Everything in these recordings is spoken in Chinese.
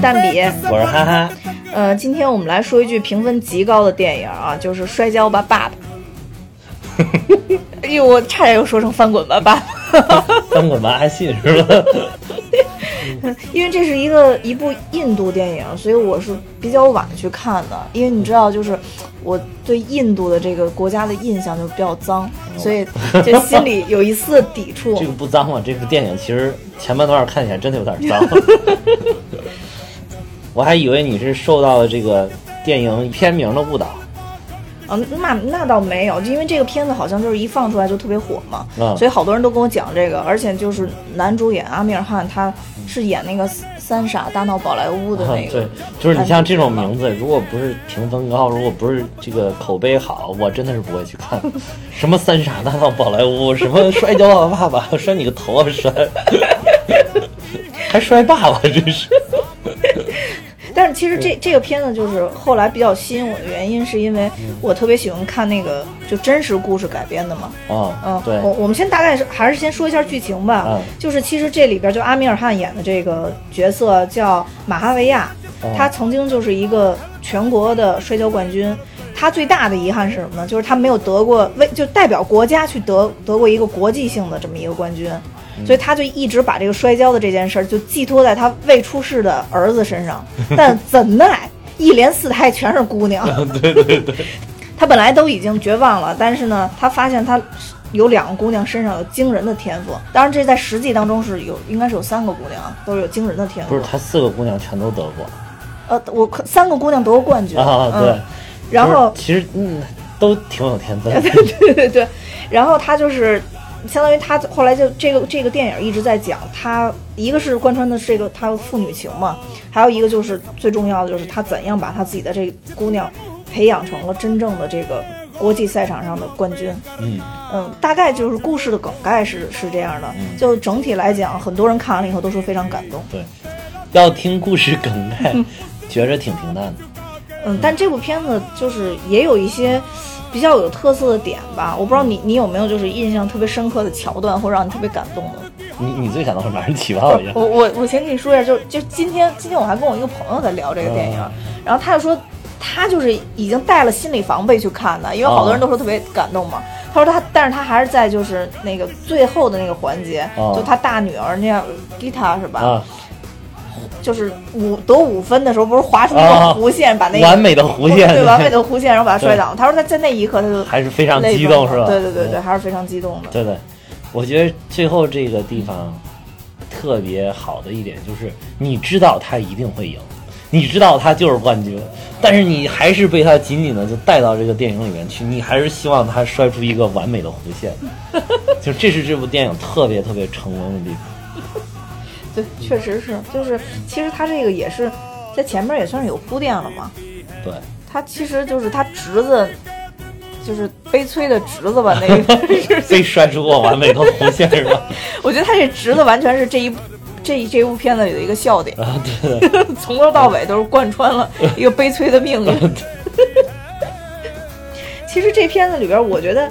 蛋比，我是哈哈。呃，今天我们来说一句评分极高的电影啊，就是《摔跤吧，爸爸》。哎呦，我差点又说成翻滚吧，爸爸。翻滚吧，阿信是吧？因为这是一个一部印度电影，所以我是比较晚去看的。因为你知道，就是我对印度的这个国家的印象就比较脏，所以就心里有一丝抵触。这个不脏吗？这部电影其实前半段看起来真的有点脏。我还以为你是受到了这个电影片名的误导。啊，那那倒没有，就因为这个片子好像就是一放出来就特别火嘛，嗯所以好多人都跟我讲这个，而且就是男主演阿米尔汗，他是演那个《三傻大闹宝莱坞》的那个，对，就是你像这种名字，如果不是评分高，如果不是这个口碑好，我真的是不会去看。什么三傻大闹宝莱坞，什么摔跤吧爸爸，摔你个头啊摔，还摔爸爸，真是。但是其实这这个片子就是后来比较吸引我的原因，是因为我特别喜欢看那个就真实故事改编的嘛。啊、嗯，对我，我们先大概是还是先说一下剧情吧。嗯就是其实这里边就阿米尔汗演的这个角色叫马哈维亚，哦他曾经就是一个全国的摔跤冠军。他最大的遗憾是什么呢？就是他没有得过为就代表国家去得得过一个国际性的这么一个冠军，嗯所以他就一直把这个摔跤的这件事儿就寄托在他未出世的儿子身上。但怎奈一连四胎全是姑娘，对对对，他本来都已经绝望了，但是呢，他发现他有两个姑娘身上有惊人的天赋。当然，这在实际当中是有，应该是有三个姑娘都是有惊人的天赋。不是他四个姑娘全都得过呃，我看三个姑娘得过冠军啊，对。嗯，然后其实嗯都挺有天分的。对对对，然后他就是相当于他后来就这个这个电影一直在讲他，一个是贯穿的是这个他父女情嘛，还有一个就是最重要的就是他怎样把他自己的这个姑娘培养成了真正的这个国际赛场上的冠军。嗯，嗯，大概就是故事的梗概是是这样的，就整体来讲，很多人看完了以后都说非常感动。对，要听故事梗概，觉着挺平淡的。嗯，但这部片子就是也有一些比较有特色的点吧，我不知道你你有没有就是印象特别深刻的桥段或者让你特别感动的。你你最感动是哪人起吧？我觉我我我先跟你说一下，就就今天今天我还跟我一个朋友在聊这个电影，然后他就说他就是已经带了心理防备去看的，因为好多人都说特别感动嘛。他说他，但是他还是在就是那个最后的那个环节，哦就他大女儿那样吉他是吧？啊，就是五得五分的时候，不是划出一啊个弧线，把那个完美的弧线，对完美的弧线，然后把他摔倒。他说他在那一刻他就还是非常激动，是吧？对对对对，嗯还是非常激动的。对对，我觉得最后这个地方特别好的一点就是，你知道他一定会赢，你知道他就是冠军，但是你还是被他紧紧的就带到这个电影里面去，你还是希望他摔出一个完美的弧线，就这是这部电影特别特别成功的地方。对，确实是，就是其实他这个也是在前面也算是有铺垫了嘛。对，他其实就是他侄子，就是悲催的侄子吧，那个 是非摔出过完美的弧线是吧？我觉得他这侄子完全是这一这一这部片子里的一个笑点，啊，对对，从头到尾都是贯穿了一个悲催的命运。其实这片子里边，我觉得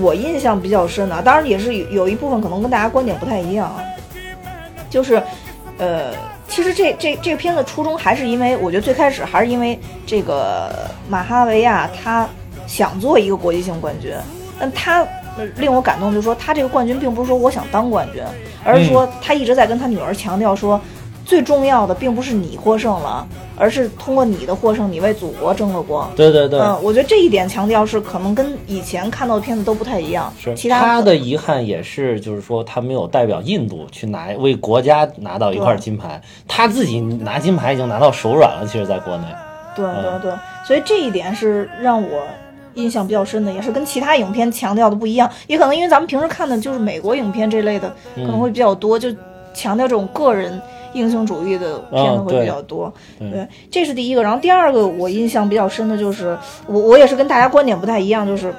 我印象比较深的，当然也是有有一部分可能跟大家观点不太一样啊，就是呃，其实这这这个片子初衷还是因为，我觉得最开始还是因为这个马哈维亚他想做一个国际性冠军，但他呃令我感动，就是说他这个冠军并不是说我想当冠军，而是说他一直在跟他女儿强调说，最重要的并不是你获胜了，而是通过你的获胜，你为祖国争了光。对对对，嗯，我觉得这一点强调是可能跟以前看到的片子都不太一样。是其他他的遗憾也是，就是说他没有代表印度去拿为国家拿到一块金牌，他自己拿金牌已经拿到手软了。其实，在国内，对嗯对对，所以这一点是让我印象比较深的，也是跟其他影片强调的不一样。也可能因为咱们平时看的就是美国影片这类的，可能会比较多，就强调这种个人英雄主义的片子会比较多。对对，这是第一个。然后第二个我印象比较深的就是，我我也是跟大家观点不太一样，就是。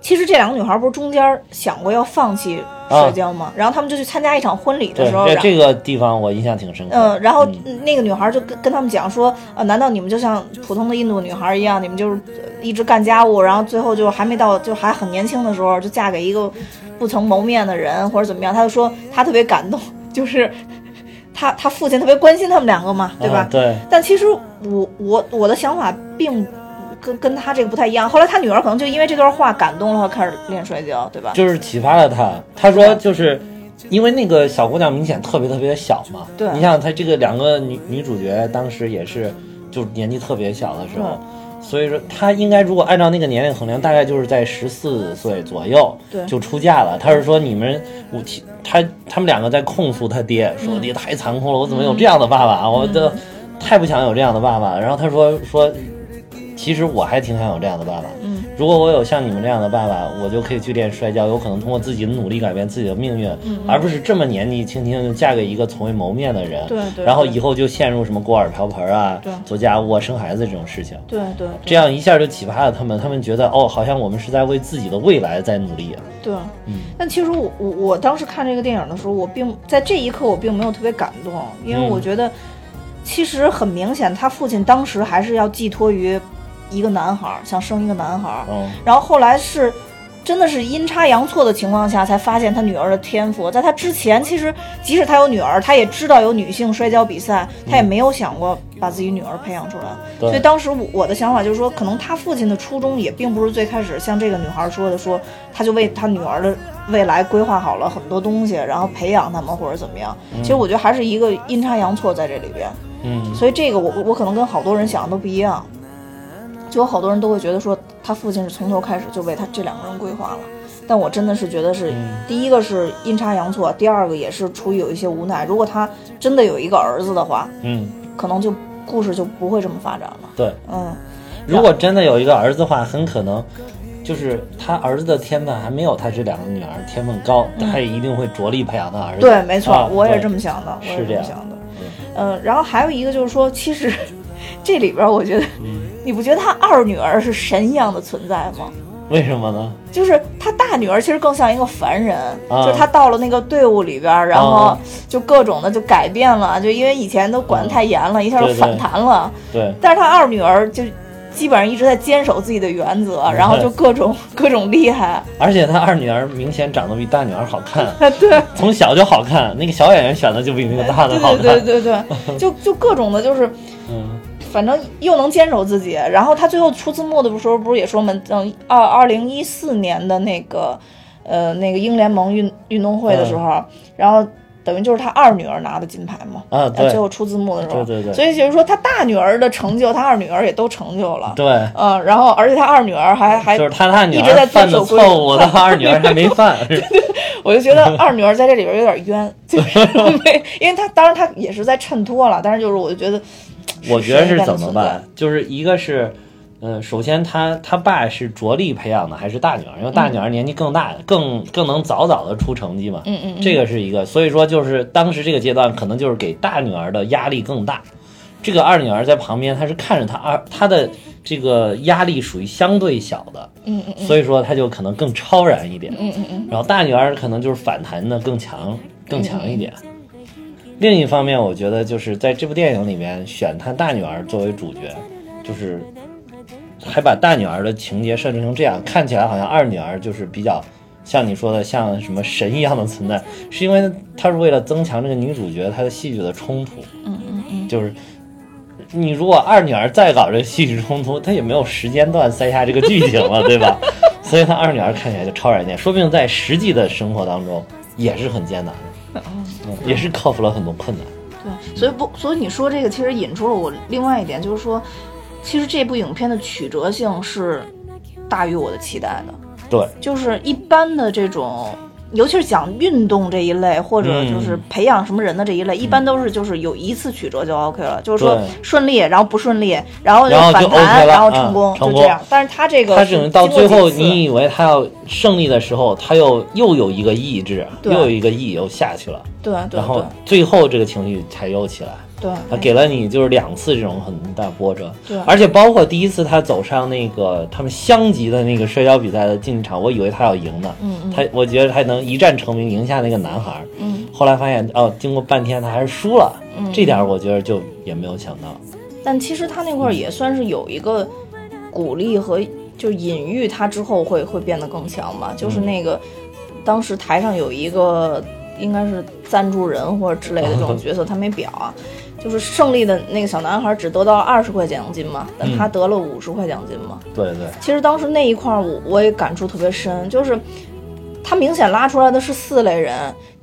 其实这两个女孩不是中间想过要放弃社交吗？然后他们就去参加一场婚礼的时候，然这这个地方我印象挺深刻。嗯，然后那个女孩就跟跟他们讲说，呃，难道你们就像普通的印度女孩一样，你们就是呃一直干家务，然后最后就还没到，就还很年轻的时候就嫁给一个不曾谋面的人或者怎么样？他就说他特别感动，就是他他父亲特别关心他们两个嘛，对吧？啊对，但其实我我我的想法并跟跟他这个不太一样。后来他女儿可能就因为这段话感动了，开始练摔跤，对吧？就是启发了他。他说就是。因为那个小姑娘明显特别特别小嘛，对你想她这个两个女女主角当时也是就年纪特别小的时候，所以说她应该如果按照那个年龄衡量，大概就是在十四岁左右对就出嫁了。他是说你们我提她他们两个在控诉他爹，说我爹太残酷了，我怎么有这样的爸爸？我的太不想有这样的爸爸。然后他说说，其实我还挺想有这样的爸爸。嗯如果我有像你们这样的爸爸，我就可以去练摔跤，有可能通过自己的努力改变自己的命运，而不是这么年纪轻轻就嫁给一个从未谋面的人，对对对然后以后就陷入什么锅碗瓢盆啊对、做家务、啊、生孩子这种事情。对对这样一下就启发了他们，他们觉得哦，好像我们是在为自己的未来在努力啊。对。但其实我我我当时看这个电影的时候，我并在这一刻我并没有特别感动，因为嗯我觉得其实很明显，他父亲当时还是要寄托于一个男孩儿，想生一个男孩然后后来是真的是阴差阳错的情况下，才发现他女儿的天赋。在他之前，其实即使他有女儿，他也知道有女性摔跤比赛，他也没有想过把自己女儿培养出来。对所以当时我我的想法就是说，可能他父亲的初衷也并不是最开始像这个女孩说的，说他就为他女儿的未来规划好了很多东西，然后培养他们或者怎么样。其实我觉得还是一个阴差阳错在这里边。嗯，所以这个我我可能跟好多人想的都不一样，就有好多人都会觉得说他父亲是从头开始就为他这两个人规划了，但我真的是觉得是、嗯第一个是阴差阳错，第二个也是出于有一些无奈。如果他真的有一个儿子的话，嗯，可能就故事就不会这么发展了。对。嗯，如果真的有一个儿子的话，很可能就是他儿子的天分还没有他这两个女儿天分高，他也一定会着力培养他儿子。对，没错，啊我也是这么想的，我也是这样想的。嗯、然后还有一个就是说，其实这里边我觉得，嗯你不觉得他二女儿是神一样的存在吗？为什么呢？就是他大女儿其实更像一个凡人，啊就是他到了那个队伍里边，然后啊就各种的就改变了，就因为以前都管得太严了，一下就反弹了。对，但是他二女儿就基本上一直在坚守自己的原则，然后就各种 各种厉害。而且他二女儿明显长得比大女儿好看，啊，对，从小就好看。那个小演员选的就比那个大的好看。对对对对对，就就各种的，就是 嗯，反正又能坚守自己，然后他最后出字幕的时候不是也说嘛，嗯，二二零一四年的那个，呃，那个英联盟运运动会的时候，然后等于就是他二女儿拿的金牌嘛，啊对。最后出字幕的时候，对对对。所以就是说他大女儿的成就，他二女儿也都成就了，对，嗯，然后而且他二女儿还还就是他大女一直在儿犯的遵守规错误，矩。他二女儿还没犯。我就觉得二女儿在这里边有点冤，就是没，因为她当然她也是在衬托了，但是就是我就觉得，我觉得是怎么办？就是一个是，呃、首先他他爸是着力培养的还是大女儿？因为大女儿年纪更大，更更能早早的出成绩嘛。嗯嗯嗯这个是一个，所以说就是当时这个阶段可能就是给大女儿的压力更大。这个二女儿在旁边，她是看着她二她的这个压力属于相对小的，嗯嗯所以说她就可能更超然一点。嗯嗯嗯，然后大女儿可能就是反弹的更强，更强一点。另一方面，我觉得就是在这部电影里面选她大女儿作为主角，就是还把大女儿的情节设置成这样，看起来好像二女儿就是比较像你说的像什么神一样的存在，是因为她是为了增强这个女主角她的戏剧的冲突。嗯嗯嗯，就是你如果二女儿再搞这戏剧冲突，她也没有时间段塞下这个剧情了，对吧？所以她二女儿看起来就超然一点，说不定在实际的生活当中也是很艰难的，嗯，也是克服了很多困难。对，所以不，所以你说这个其实引出了我另外一点，就是说，其实这部影片的曲折性是大于我的期待的。对，就是一般的这种，尤其是讲运动这一类，或者就是培养什么人的这一类，一般都是就是有一次曲折就 OK 了，就是说顺利，然后不顺利，然后就反弹然后嗯成功，成功。就这样。但是他这个他只能到最后，你以为他要胜利的时候，他又又有一个意志，又有一个意又下去了，对对然后最后这个情绪才又起来。对，他给了你就是两次这种很大波折，对而且包括第一次他走上那个他们乡级的那个摔跤比赛的竞技场，我以为他要赢呢，嗯嗯他我觉得他能一战成名，赢下那个男孩儿，嗯，后来发现哦，经过半天他还是输了，嗯这点儿我觉得就也没有想到，但其实他那块儿也算是有一个鼓励和就隐喻，他之后会会变得更强嘛。就是嗯那个、当时台上有一个应该是赞助人或者之类的这种 角色，他没表啊。就是胜利的那个小男孩只得到二十块奖金嘛，但他得了五十块奖金嘛。对对，其实当时那一块我我也感触特别深，就是他明显拉出来的是四类人。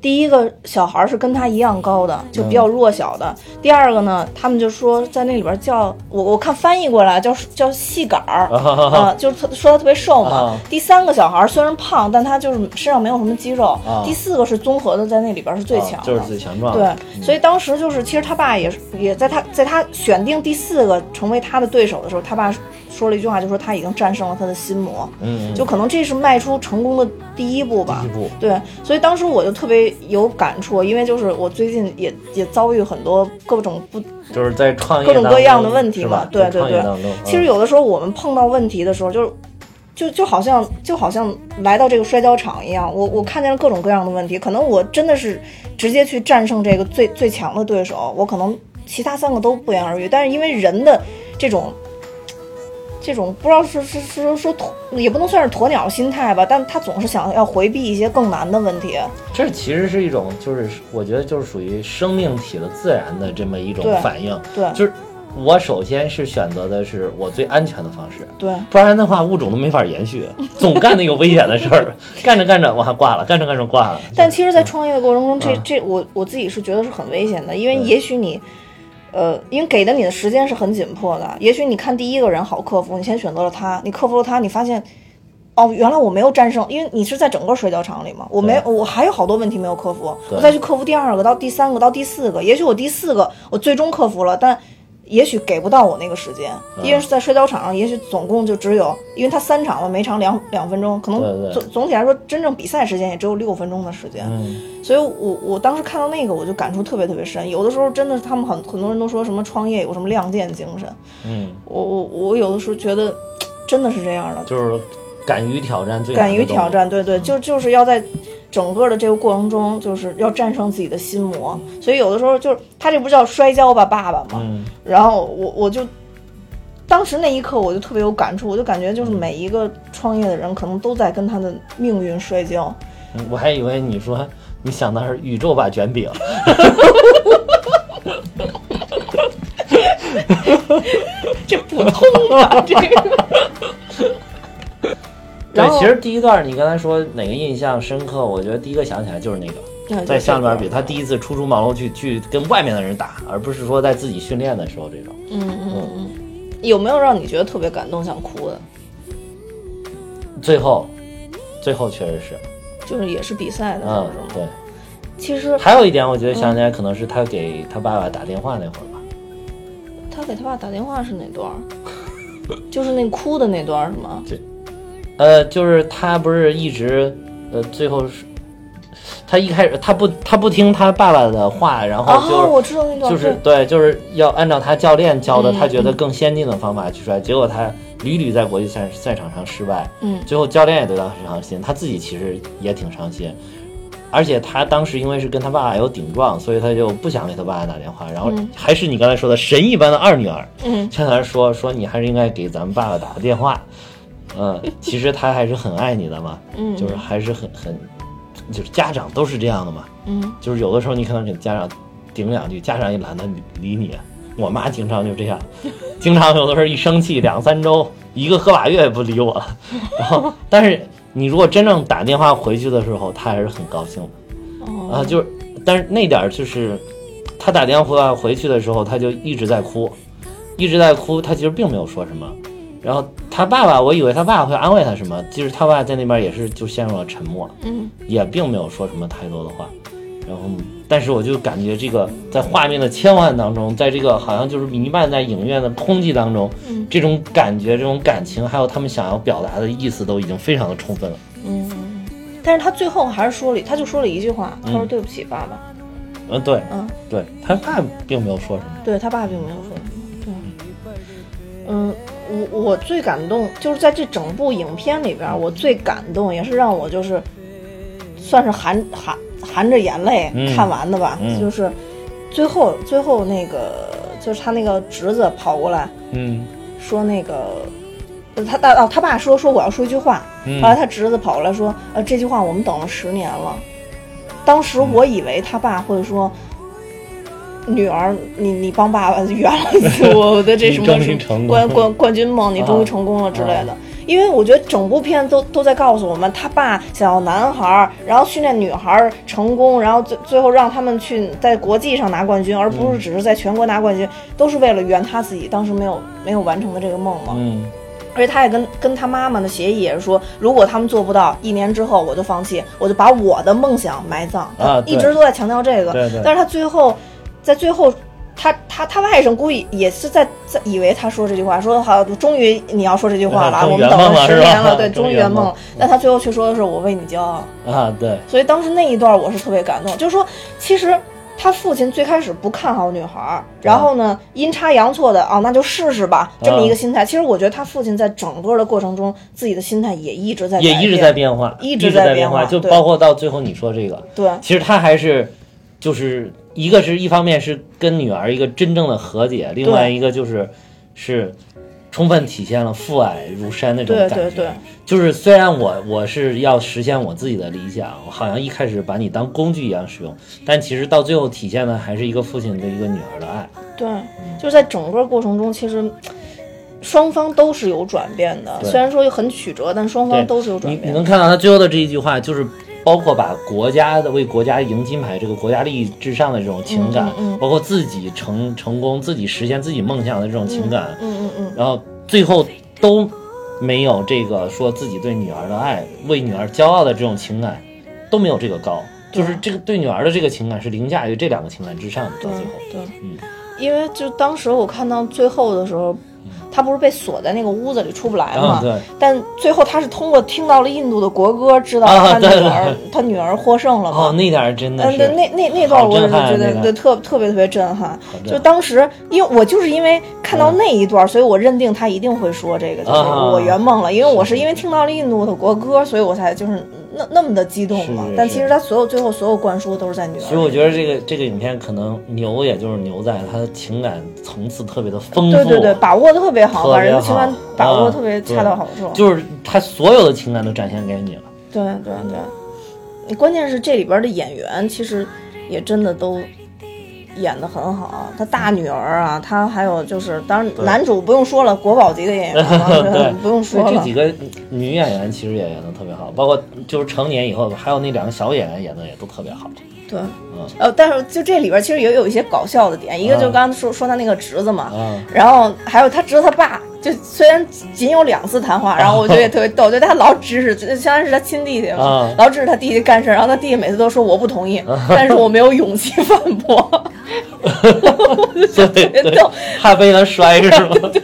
第一个小孩是跟他一样高的，就比较弱小的。第二个呢，他们就说在那里边叫我，我看翻译过来叫叫细杆儿啊，就是说他特别瘦嘛。第三个小孩虽然胖，但他就是身上没有什么肌肉。第四个是综合的，在那里边是最强，就是最强壮。对，所以当时就是其实他爸也也在他在他选定第四个成为他的对手的时候，他爸。说了一句话，就说他已经战胜了他的心魔，嗯，就可能这是迈出成功的第一步吧。第一步，对，所以当时我就特别有感触，因为就是我最近也也遭遇很多各种不，就是在创业各种各样的问题嘛，对对对。其实有的时候我们碰到问题的时候，就是就就好像就好像来到这个摔跤场一样，我我看见了各种各样的问题，可能我真的是直接去战胜这个最最强的对手，我可能其他三个都不言而喻，但是因为人的这种。这种不知道是是是说鸵，也不能算是鸵鸟心态吧，但他总是想要回避一些更难的问题。这其实是一种，就是我觉得就是属于生命体的自然的这么一种反应。对，就是我首先是选择的是我最安全的方式。对，不然的话物种都没法延续，总干那个危险的事儿，干着干着我还挂了，干着干着挂了。但其实，在创业的过程中，这这我我自己是觉得是很危险的，因为也许你。呃，因为给的你的时间是很紧迫的，也许你看第一个人好克服，你先选择了他，你克服了他，你发现，哦，原来我没有战胜，因为你是在整个摔跤场里嘛，我没，我还有好多问题没有克服，我再去克服第二个，到第三个，到第四个，也许我第四个我最终克服了，但。也许给不到我那个时间，因为是在摔跤场上，也许总共就只有，因为他三场嘛，每场两两分钟，可能总总体来说，真正比赛时间也只有六分钟的时间。所以我我当时看到那个，我就感触特别特别深。有的时候真的是他们很很多人都说什么创业有什么亮剑精神，嗯，我我我有的时候觉得 真的是这样的，就是敢于挑战，敢于挑战，对对，就就是要在。整个的这个过程中，就是要战胜自己的心魔，所以有的时候就是他这不叫摔跤吧，爸爸吗？然后我我就当时那一刻我就特别有感触，我就感觉就是每一个创业的人可能都在跟他的命运摔跤。我还以为你说你想的是宇宙吧卷饼，这不通啊这个。对，其实第一段你刚才说哪个印象深刻？我觉得第一个想起来就是那个，在下面比他第一次初出茅庐去去跟外面的人打，而不是说在自己训练的时候这种。嗯嗯嗯。有没有让你觉得特别感动想哭的？最后，最后确实是，就是也是比赛的时候。对。其实还有一点，我觉得想起来可能是他给他爸爸打电话那会儿吧。他给他爸打电话是哪段？就是那哭的那段是吗？对。呃，就是他不是一直，呃，最后是，他一开始他不他不听他爸爸的话，然后就我知道那个就是对，就是要按照他教练教的，他觉得更先进的方法去摔，结果他屡屡在国际赛赛场上失败，嗯，最后教练也对他很伤心，他自己其实也挺伤心，而且他当时因为是跟他爸爸有顶撞，所以他就不想给他爸爸打电话，然后还是你刚才说的神一般的二女儿，嗯，劝他说说你还是应该给咱们爸爸打个电话。嗯，其实他还是很爱你的嘛，嗯，就是还是很很，就是家长都是这样的嘛，嗯，就是有的时候你可能给家长顶两句，家长也懒得理你。我妈经常就这样，经常有的时候一生气两三周，一个个把月也不理我了。然后，但是你如果真正打电话回去的时候，他还是很高兴的。啊，就是，但是那点就是，他打电话回去的时候，他就一直在哭，一直在哭，他其实并没有说什么。然后他爸爸，我以为他爸爸会安慰他什么，其实他爸在那边也是就陷入了沉默，嗯，也并没有说什么太多的话。然后，但是我就感觉这个在画面的切换当中，在这个好像就是弥漫在影院的空气当中，嗯，这种感觉、这种感情，还有他们想要表达的意思，都已经非常的充分了。嗯，但是他最后还是说了，他就说了一句话，他说对不起，爸爸。嗯，对，嗯，对他爸并没有说什么，对他爸并没有说什么，对，嗯。我我最感动就是在这整部影片里边，我最感动也是让我就是算是含含含着眼泪看完的吧，就是最后最后那个就是他那个侄子跑过来，嗯，说那个他大哦他爸说说我要说一句话，后来他侄子跑过来说呃这句话我们等了十年了。当时我以为他爸会说。女儿，你你帮爸爸圆了 我的这什么什么冠冠冠军梦，你终于成功了之类的。因为我觉得整部片都都在告诉我们，他爸想要男孩，然后训练女孩成功，然后最最后让他们去在国际上拿冠军，而不是只是在全国拿冠军，都是为了圆他自己当时没有没有完成的这个梦嘛。嗯。而且他也跟跟他妈妈的协议也是说，如果他们做不到，一年之后我就放弃，我就把我的梦想埋葬。啊，一直都在强调这个。对对。但是他最后。在最后，他他他外甥估计也是在在以为他说这句话，说好，终于你要说这句话了，我们等了十年了，对，终于圆梦了。但他最后却说的是我为你骄傲啊，对。所以当时那一段我是特别感动，就是说，其实他父亲最开始不看好女孩，然后呢阴差阳错的啊，那就试试吧，这么一个心态。其实我觉得他父亲在整个的过程中，自己的心态也一直在也一直在变化，一直在变化，就包括到最后你说这个，对，其实他还是就是。一个是一方面是跟女儿一个真正的和解，另外一个就是是充分体现了父爱如山那种感觉。对对对，就是虽然我我是要实现我自己的理想，我好像一开始把你当工具一样使用，但其实到最后体现的还是一个父亲对一个女儿的爱。对，就是在整个过程中，其实双方都是有转变的。虽然说很曲折，但双方都是有转变。你你能看到他最后的这一句话，就是。包括把国家的为国家赢金牌这个国家利益至上的这种情感，包括自己成成功、自己实现自己梦想的这种情感，嗯嗯嗯，然后最后都没有这个说自己对女儿的爱、为女儿骄傲的这种情感都没有这个高，就是这个对女儿的这个情感是凌驾于这两个情感之上的。到最后，对，嗯，因为就当时我看到最后的时候。他不是被锁在那个屋子里出不来吗？对。但最后他是通过听到了印度的国歌，知道他女儿 他女儿获胜了嘛？哦，那点真的。嗯，对，那那那段我觉得对特特别特别震撼。就当时，因为我就是因为看到那一段，所以我认定他一定会说这个，就是我圆梦了。因为我是因为听到了印度的国歌，所以我才就是。那那么的激动嘛？但其实他所有最后所有灌输都是在女儿。所以我觉得这个这个影片可能牛，也就是牛在它的情感层次特别的丰富。对对对，把握的特别好，把人的情感把握的特别恰到好处。就是他所有的情感都展现给你了。对对对，你关键是这里边的演员其实也真的都。演的很好，他大女儿啊，他还有就是，当然男主不用说了，国宝级的演员，对，不用说了。这几个女演员其实也演的特别好，包括就是成年以后，还有那两个小演员演的也都特别好。对，嗯，呃，但是就这里边其实也有一些搞笑的点，一个就刚刚说说他那个侄子嘛，然后还有他侄子他爸，就虽然仅有两次谈话，然后我觉得也特别逗，就他老指使，相当于是他亲弟弟嘛，老指使他弟弟干事，然后他弟弟每次都说我不同意，但是我没有勇气反驳。对对，怕被他摔是吗？对，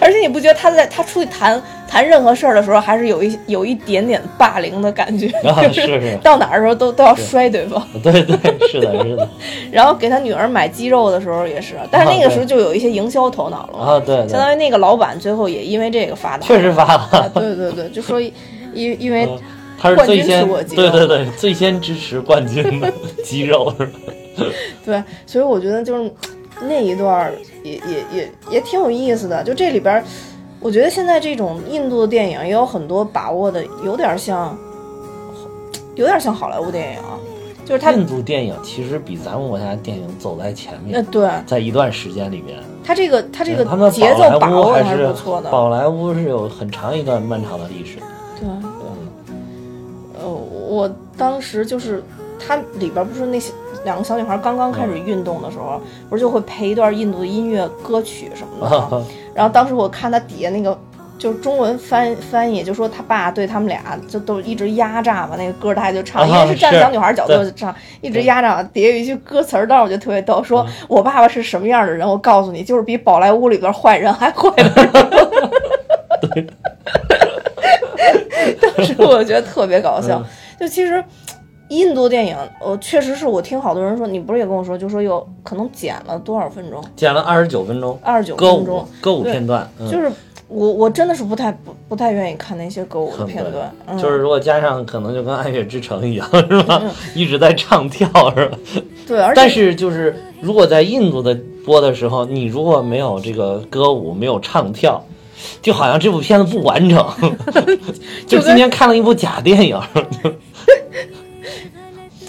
而且你不觉得他在他出去谈谈任何事儿的时候，还是有一有一点点霸凌的感觉？就是，到哪儿的时候都都要摔对方。对对，是的，是的。然后给他女儿买鸡肉的时候也是，但是那个时候就有一些营销头脑了啊。对，相当于那个老板最后也因为这个发达，确实发了。对对对，就说因因为他是最先对对对最先支持冠军的 肌肉是吧？对，所以我觉得就是那一段也也也也挺有意思的。就这里边，我觉得现在这种印度的电影也有很多把握的，有点像，有点像好莱坞电影。就是它印度电影其实比咱们国家电影走在前面。呃，对，在一段时间里面，它这个他这个节奏把握还是不错的。宝莱坞是有很长一段漫长的历史。对嗯。呃，我当时就是它里边不是那些。两个小女孩刚刚开始运动的时候，不是就会配一段印度的音乐歌曲什么的吗？然后当时我看他底下那个就是中文翻翻译，就说他爸对他们俩就都一直压榨嘛，那个歌他就唱，因为是站小女孩角度唱，一直压榨。底下有一句歌词儿，当时我就特别逗，说我爸爸是什么样的人？我告诉你，就是比宝莱坞里边坏人还坏的人。当时我觉得特别搞笑，就其实。印度电影，我，确实是我听好多人说，你不是也跟我说，就说有可能剪了多少分钟？剪了二十九分钟，二十九分钟歌舞片段。就是我我真的是不太不不太愿意看那些歌舞的片段。就是如果加上，可能就跟《爱乐之城》一样，是吧？一直在唱跳，是吧？对，而且但是就是如果在印度的播的时候，你如果没有这个歌舞，没有唱跳，就好像这部片子不完整。就今天看了一部假电影。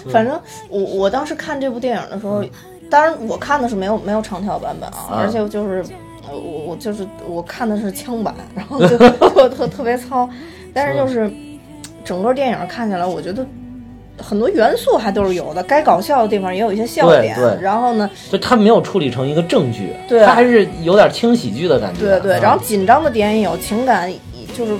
反正我我当时看这部电影的时候，当然我看的是没有没有唱跳版本啊，啊而且就是呃我我就是我看的是枪版，然后就特特特别糙，但是就是整个电影看起来，我觉得。很多元素还都是有的，该搞笑的地方也有一些笑点。对对然后呢，就他没有处理成一个正剧，对他还是有点轻喜剧的感觉。对对，啊然后紧张的点也有，情感就是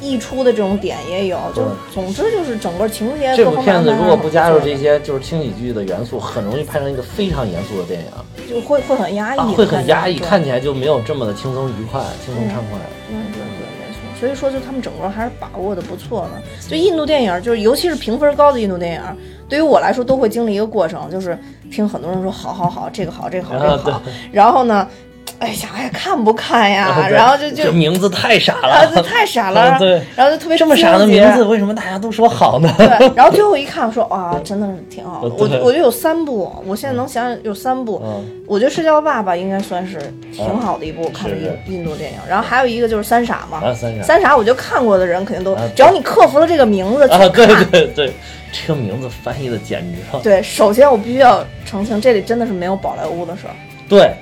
溢出的这种点也有，就对总之就是整个情节这部片子如果不加入这些就是轻喜剧的元素，很容易拍成一个非常严肃的电影，就会会很压抑，啊，会很压抑，看起来就没有这么的轻松愉快、轻松畅快。嗯，对对，没错。所以说，就他们整个还是把握的不错的。就印度电影，就是尤其是评分高的印度电影，对于我来说都会经历一个过程，就是听很多人说好好好，这个好，这个好，这个啊好，然后呢，哎想哎看不看呀？对然后就就这名字太傻啊，了，这太傻了，对然后就特别这么傻的名字，为什么大家都说好呢？对，然后最后一看，说啊，真的是挺好的。我我觉得有三部，我现在能想想有三部。嗯，我觉得《睡觉爸爸》应该算是挺好的一部我看的印印度电影。然后还有一个就是《三傻》嘛，啊三傻三傻我觉得看过的人肯定都啊，只要你克服了这个名字啊，对看。对对，这个名字翻译的简直了。对，首先我必须要澄清，这里真的是没有宝莱坞的事儿。对，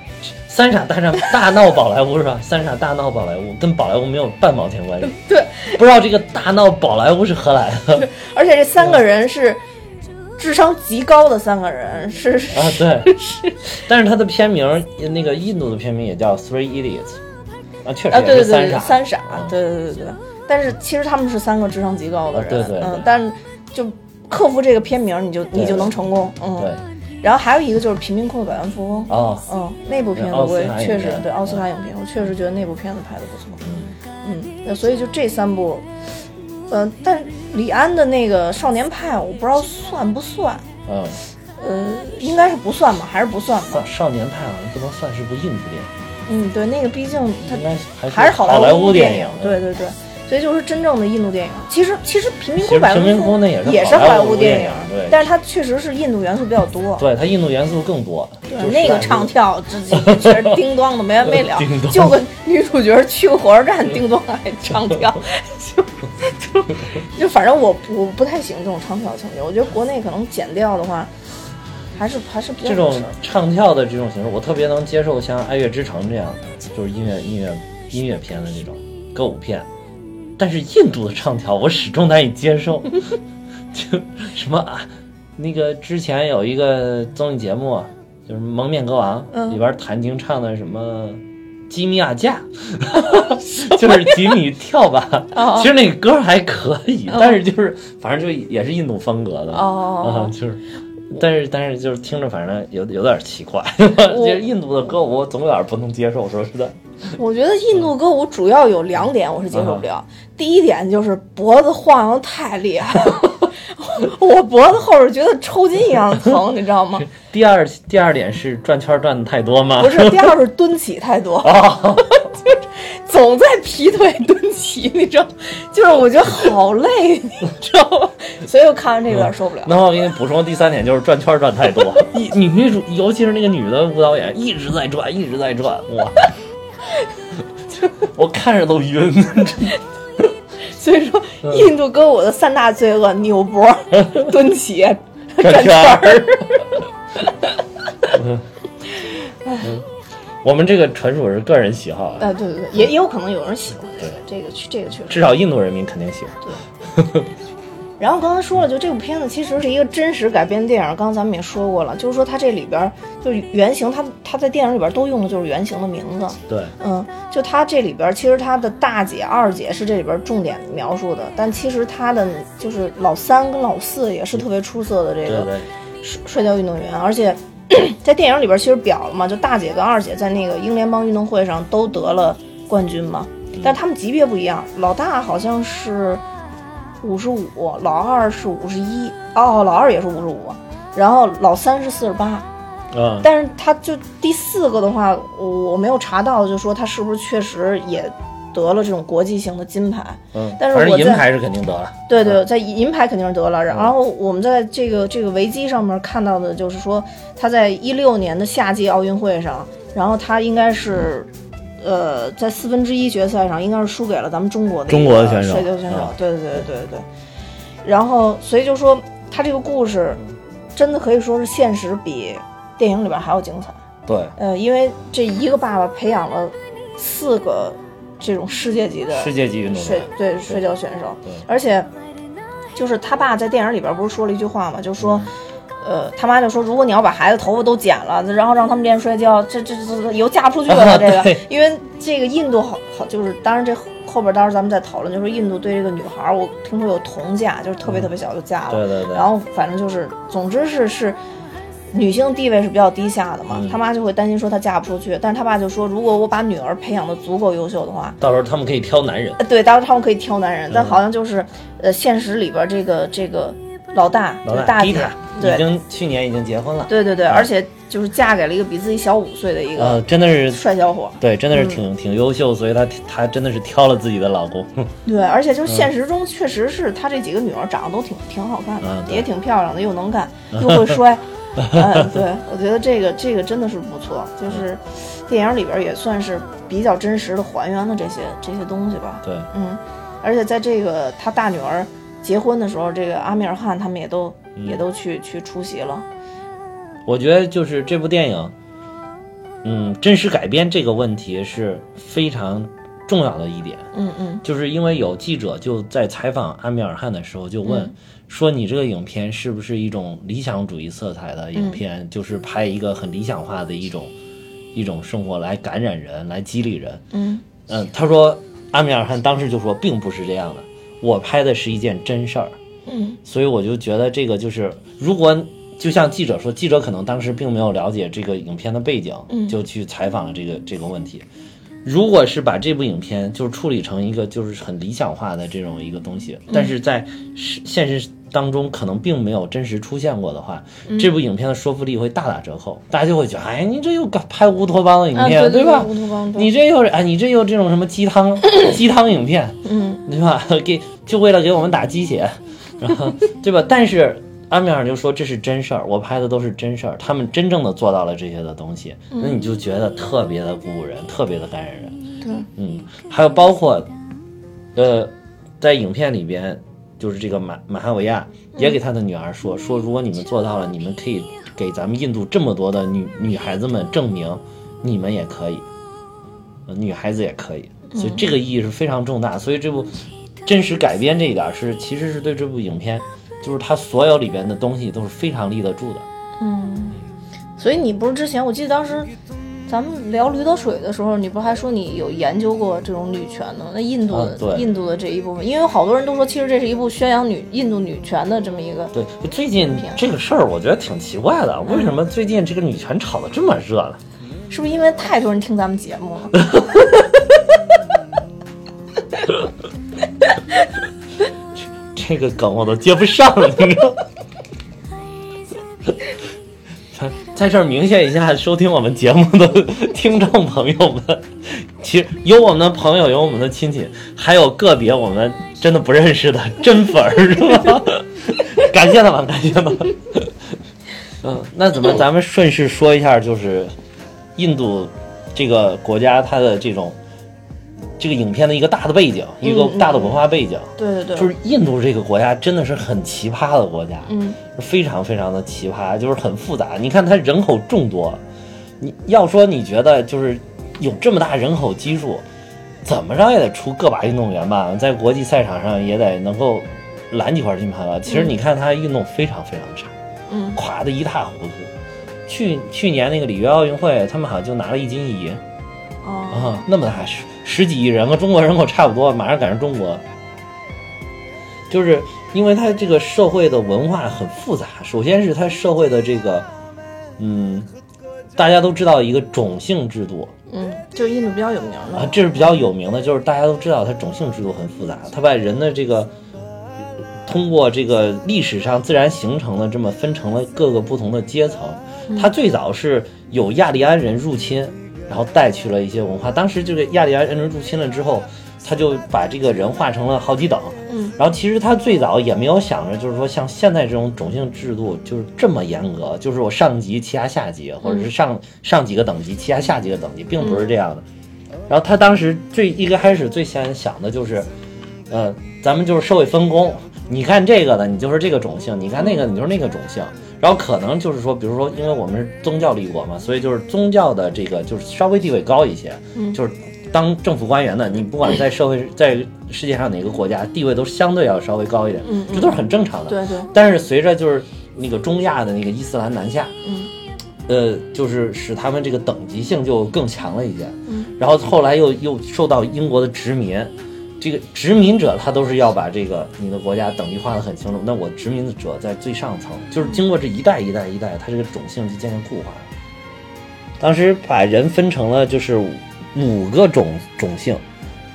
三傻大战大闹宝莱坞是吧？三傻大闹宝莱坞跟宝莱坞没有半毛钱关系。对，不知道这个大闹宝莱坞是何来的而且这三个人是智商极高的三个人，是啊？对，但是他的片名那个印度的片名也叫 Three Idiots 啊，确实啊，对对对，三傻。三傻啊，对对对对。但是其实他们是三个智商极高的人，对对嗯，但是就克服这个片名，你就你就能成功，嗯。对，然后还有一个就是贫民窟的百万富翁，哦，嗯，那部片子我也确实对奥斯卡影片，我确实觉得那部片子拍的不错，嗯，嗯，那所以就这三部，呃，但李安的那个《少年派》，我不知道算不算，嗯，呃，应该是不算吧，还是不算吧？少年派好像不能算是部印度电影，嗯，对，那个毕竟它还是好莱坞电影，对对对，所以就是真正的印度电影。其实其实《贫民窟百万富翁民窟那也》是也是好莱坞电影，对，但是它确实是印度元素比较多。对它印度元素更多，对就，那个唱跳，这这全是叮当的没完没了就跟女主角去个火车站，叮当还唱跳，就就就反正我我不太喜欢这种唱跳情节，我觉得国内可能剪掉的话，还是还是比较这种唱跳的这种形式，我特别能接受，像《爱乐之城》这样的，就是音乐音乐音乐片的这种歌舞片。但是印度的唱跳，我始终难以接受。就什么啊，那个之前有一个综艺节目，就是《蒙面歌王》嗯里边谭晶唱的什么。吉米亚架，就是吉米跳吧。哦其实那个歌还可以，哦但是就是反正就也是印度风格的。哦啊，就是，但是但是就是听着反正有有点奇怪，就是印度的歌我总有点不能接受，说实在。我觉得印度歌舞主要有两点我是接受不了。第一点就是脖子晃悠太厉害了，我脖子后边觉得抽筋一样疼，你知道吗？第二第二点是转圈转的太多吗？不是，第二是蹲起太多，哦，总在劈腿蹲起，你知道，就是我觉得好累，你知道吗？所以我看完这个有点受不了。那我给你补充第三点，就是转圈转太多。一女女主，尤其是那个女的舞蹈演员，一直在转，一直在转，哇！我看着都晕。所以说，印度歌舞的三大罪恶：扭脖、蹲起、转圈儿。我们这个纯属是个人喜好啊，啊，对对对，也也有可能有人喜欢对这个，这个确实。至少印度人民肯定喜欢。然后刚才说了，就这部片子其实是一个真实改编电影，刚刚咱们也说过了，就是说它这里边儿就是原型，它它在电影里边都用的就是原型的名字。对，嗯，就它这里边儿其实它的大姐、二姐是这里边儿重点描述的，但其实它的就是老三跟老四也是特别出色的这个摔摔跤运动员，而且 在电影里边其实表了嘛，就大姐跟二姐在那个英联邦运动会上都得了冠军嘛，但是他们级别不一样，老大好像是五十五，老二是五十一，哦，老二也是五十五，然后老三是四十八，嗯，但是他就第四个的话，我我没有查到，就说他是不是确实也得了这种国际性的金牌。嗯，但是银牌是肯定得了。对对，在银牌肯定是得了。然后我们在这个这个维基上面看到的就是说，他在一六年的夏季奥运会上，然后他应该是。呃，在四分之一决赛上，应该是输给了咱们中国的中国的选手摔跤选手啊。对对对对对。然后，所以就说他这个故事真的可以说是现实比电影里边还要精彩。对，呃，因为这一个爸爸培养了四个这种世界级的世界级运动员，对摔跤选手，而且就是他爸在电影里边不是说了一句话嘛，就说。呃，他妈就说，如果你要把孩子头发都剪了，然后让他们练摔跤，这这这这以后嫁不出去了。啊这个，因为这个印度好好，就是当然这后后边到时候咱们再讨论，就是印度对这个女孩儿，我听说有童嫁，就是特别特别小就嫁了。对对对然后反正就是，总之是是女性地位是比较低下的嘛，嗯他妈就会担心说她嫁不出去，但是他爸就说，如果我把女儿培养的足够优秀的话，到时候他们可以挑男人。呃对，到时候他们可以挑男人，但嗯好像就是呃现实里边这个这个老大老大姐。迪塔，已经去年已经结婚了，对对对，嗯。而且就是嫁给了一个比自己小五岁的一呃，个真的是帅小伙。对，真的是嗯。挺、挺优秀，所以她她真的是挑了自己的老公。对，而且就现实中确实是她这几个女儿长得都挺挺好看的，也挺漂亮的，又能干 又会摔。嗯，对，我觉得这个这个真的是不错，就是电影里边也算是比较真实的还原了这些这些东西吧。对，嗯，而且在这个她大女儿结婚的时候，这个阿米尔汗他们也都、嗯。也都去去出席了。我觉得就是这部电影，嗯，真实改编这个问题是非常重要的一点，嗯嗯。就是因为有记者就在采访阿米尔汗的时候就问、嗯。说，你这个影片是不是一种理想主义色彩的影片？嗯。就是拍一个很理想化的一种一种生活来感染人，来激励人。嗯。嗯，他说阿米尔汗当时就说，并不是这样的，我拍的是一件真事儿。嗯所以我就觉得这个就是，如果就像记者说，记者可能当时并没有了解这个影片的背景，嗯就去采访了这个这个问题。如果是把这部影片就是处理成一个就是很理想化的这种一个东西，但是在实现实当中可能并没有真实出现过的话，嗯这部影片的说服力会大打折扣，大家就会觉得，哎，你这又搞拍乌托邦的影啊，片，对吧？乌托邦，你这又是哎，你这又这种什么鸡汤 鸡汤影片，嗯对吧？给就为了给我们打鸡血，然后对吧？但是阿米尔就说这是真事儿，我拍的都是真事儿，他们真正的做到了这些的东西，那你就觉得特别的鼓舞人，特别的感染人。对，嗯，还有包括，呃，在影片里边，就是这个马马哈维亚也给他的女儿说说，如果你们做到了，你们可以给咱们印度这么多的女女孩子们证明，你们也可以，呃女孩子也可以，所以这个意义是非常重大。所以这部真实改编这一点是，其实是对这部影片，就是它所有里边的东西都是非常立得住的。嗯，所以你不是之前我记得当时咱们聊驴得水的时候，你不还说你有研究过这种女权的吗？那印度的、啊对印度的这一部分，因为有好多人都说，其实这是一部宣扬女印度女权的这么一个。对，最近这个事儿我觉得挺奇怪的，为什么最近这个女权炒得这么热呢？是不是因为太多人听咱们节目了？这个梗我都接不上了，你知道 在这儿明显一下，收听我们节目的听众朋友们，其实有我们的朋友，有我们的亲戚，还有个别我们真的不认识的真粉儿，是吧？感谢他们，感谢他们。嗯，那怎么咱们顺势说一下，就是印度这个国家它的这种这个影片的一个大的背景，一个大的文化背景。对对对，就是印度这个国家真的是很奇葩的国家，嗯，非常非常的奇葩，就是很复杂。你看它人口众多，你要说你觉得就是有这么大人口基数，怎么着也得出个把运动员吧，在国际赛场上也得能够揽几块金牌吧。其实你看他运动非常非常差，嗯垮的一塌糊涂。去去年那个里约奥运会，他们好像就拿了一金一银哦，啊，那么大十十几亿人和中国人口差不多，马上赶上中国。就是因为它这个社会的文化很复杂，首先是它社会的这个，嗯，大家都知道一个种姓制度嗯，就是印度比较有名的。啊，这是比较有名的，就是大家都知道它种姓制度很复杂，它把人的这个通过这个历史上自然形成的这么分成了各个不同的阶层。它最早是有亚利安人入侵，然后带去了一些文化。当时这个亚利安人入侵了之后，他就把这个人划成了好几等。嗯，然后其实他最早也没有想着，就是说像现在这种种姓制度就是这么严格，就是我上级欺压下级，或者是上上几个等级欺压下几个等级，并不是这样的。然后他当时最一开始最先想的就是，呃，咱们就是社会分工，你看这个的，你就是这个种姓；你看那个，你就是那个种姓。然后可能就是说，比如说，因为我们是宗教立国嘛，所以就是宗教的这个就是稍微地位高一些，嗯就是当政府官员的，你不管在社会 在世界上哪个国家，地位都相对要稍微高一点，嗯嗯这都是很正常的。对对，但是随着就是那个中亚的那个伊斯兰南下，嗯呃，就是使他们这个等级性就更强了一些。嗯，然后后来又又受到英国的殖民，这个殖民者他都是要把这个你的国家等级划得很清楚。那我殖民者在最上层，就是经过这一代一代一代，他这个种姓就渐渐固化了。当时把人分成了就是五个种种姓，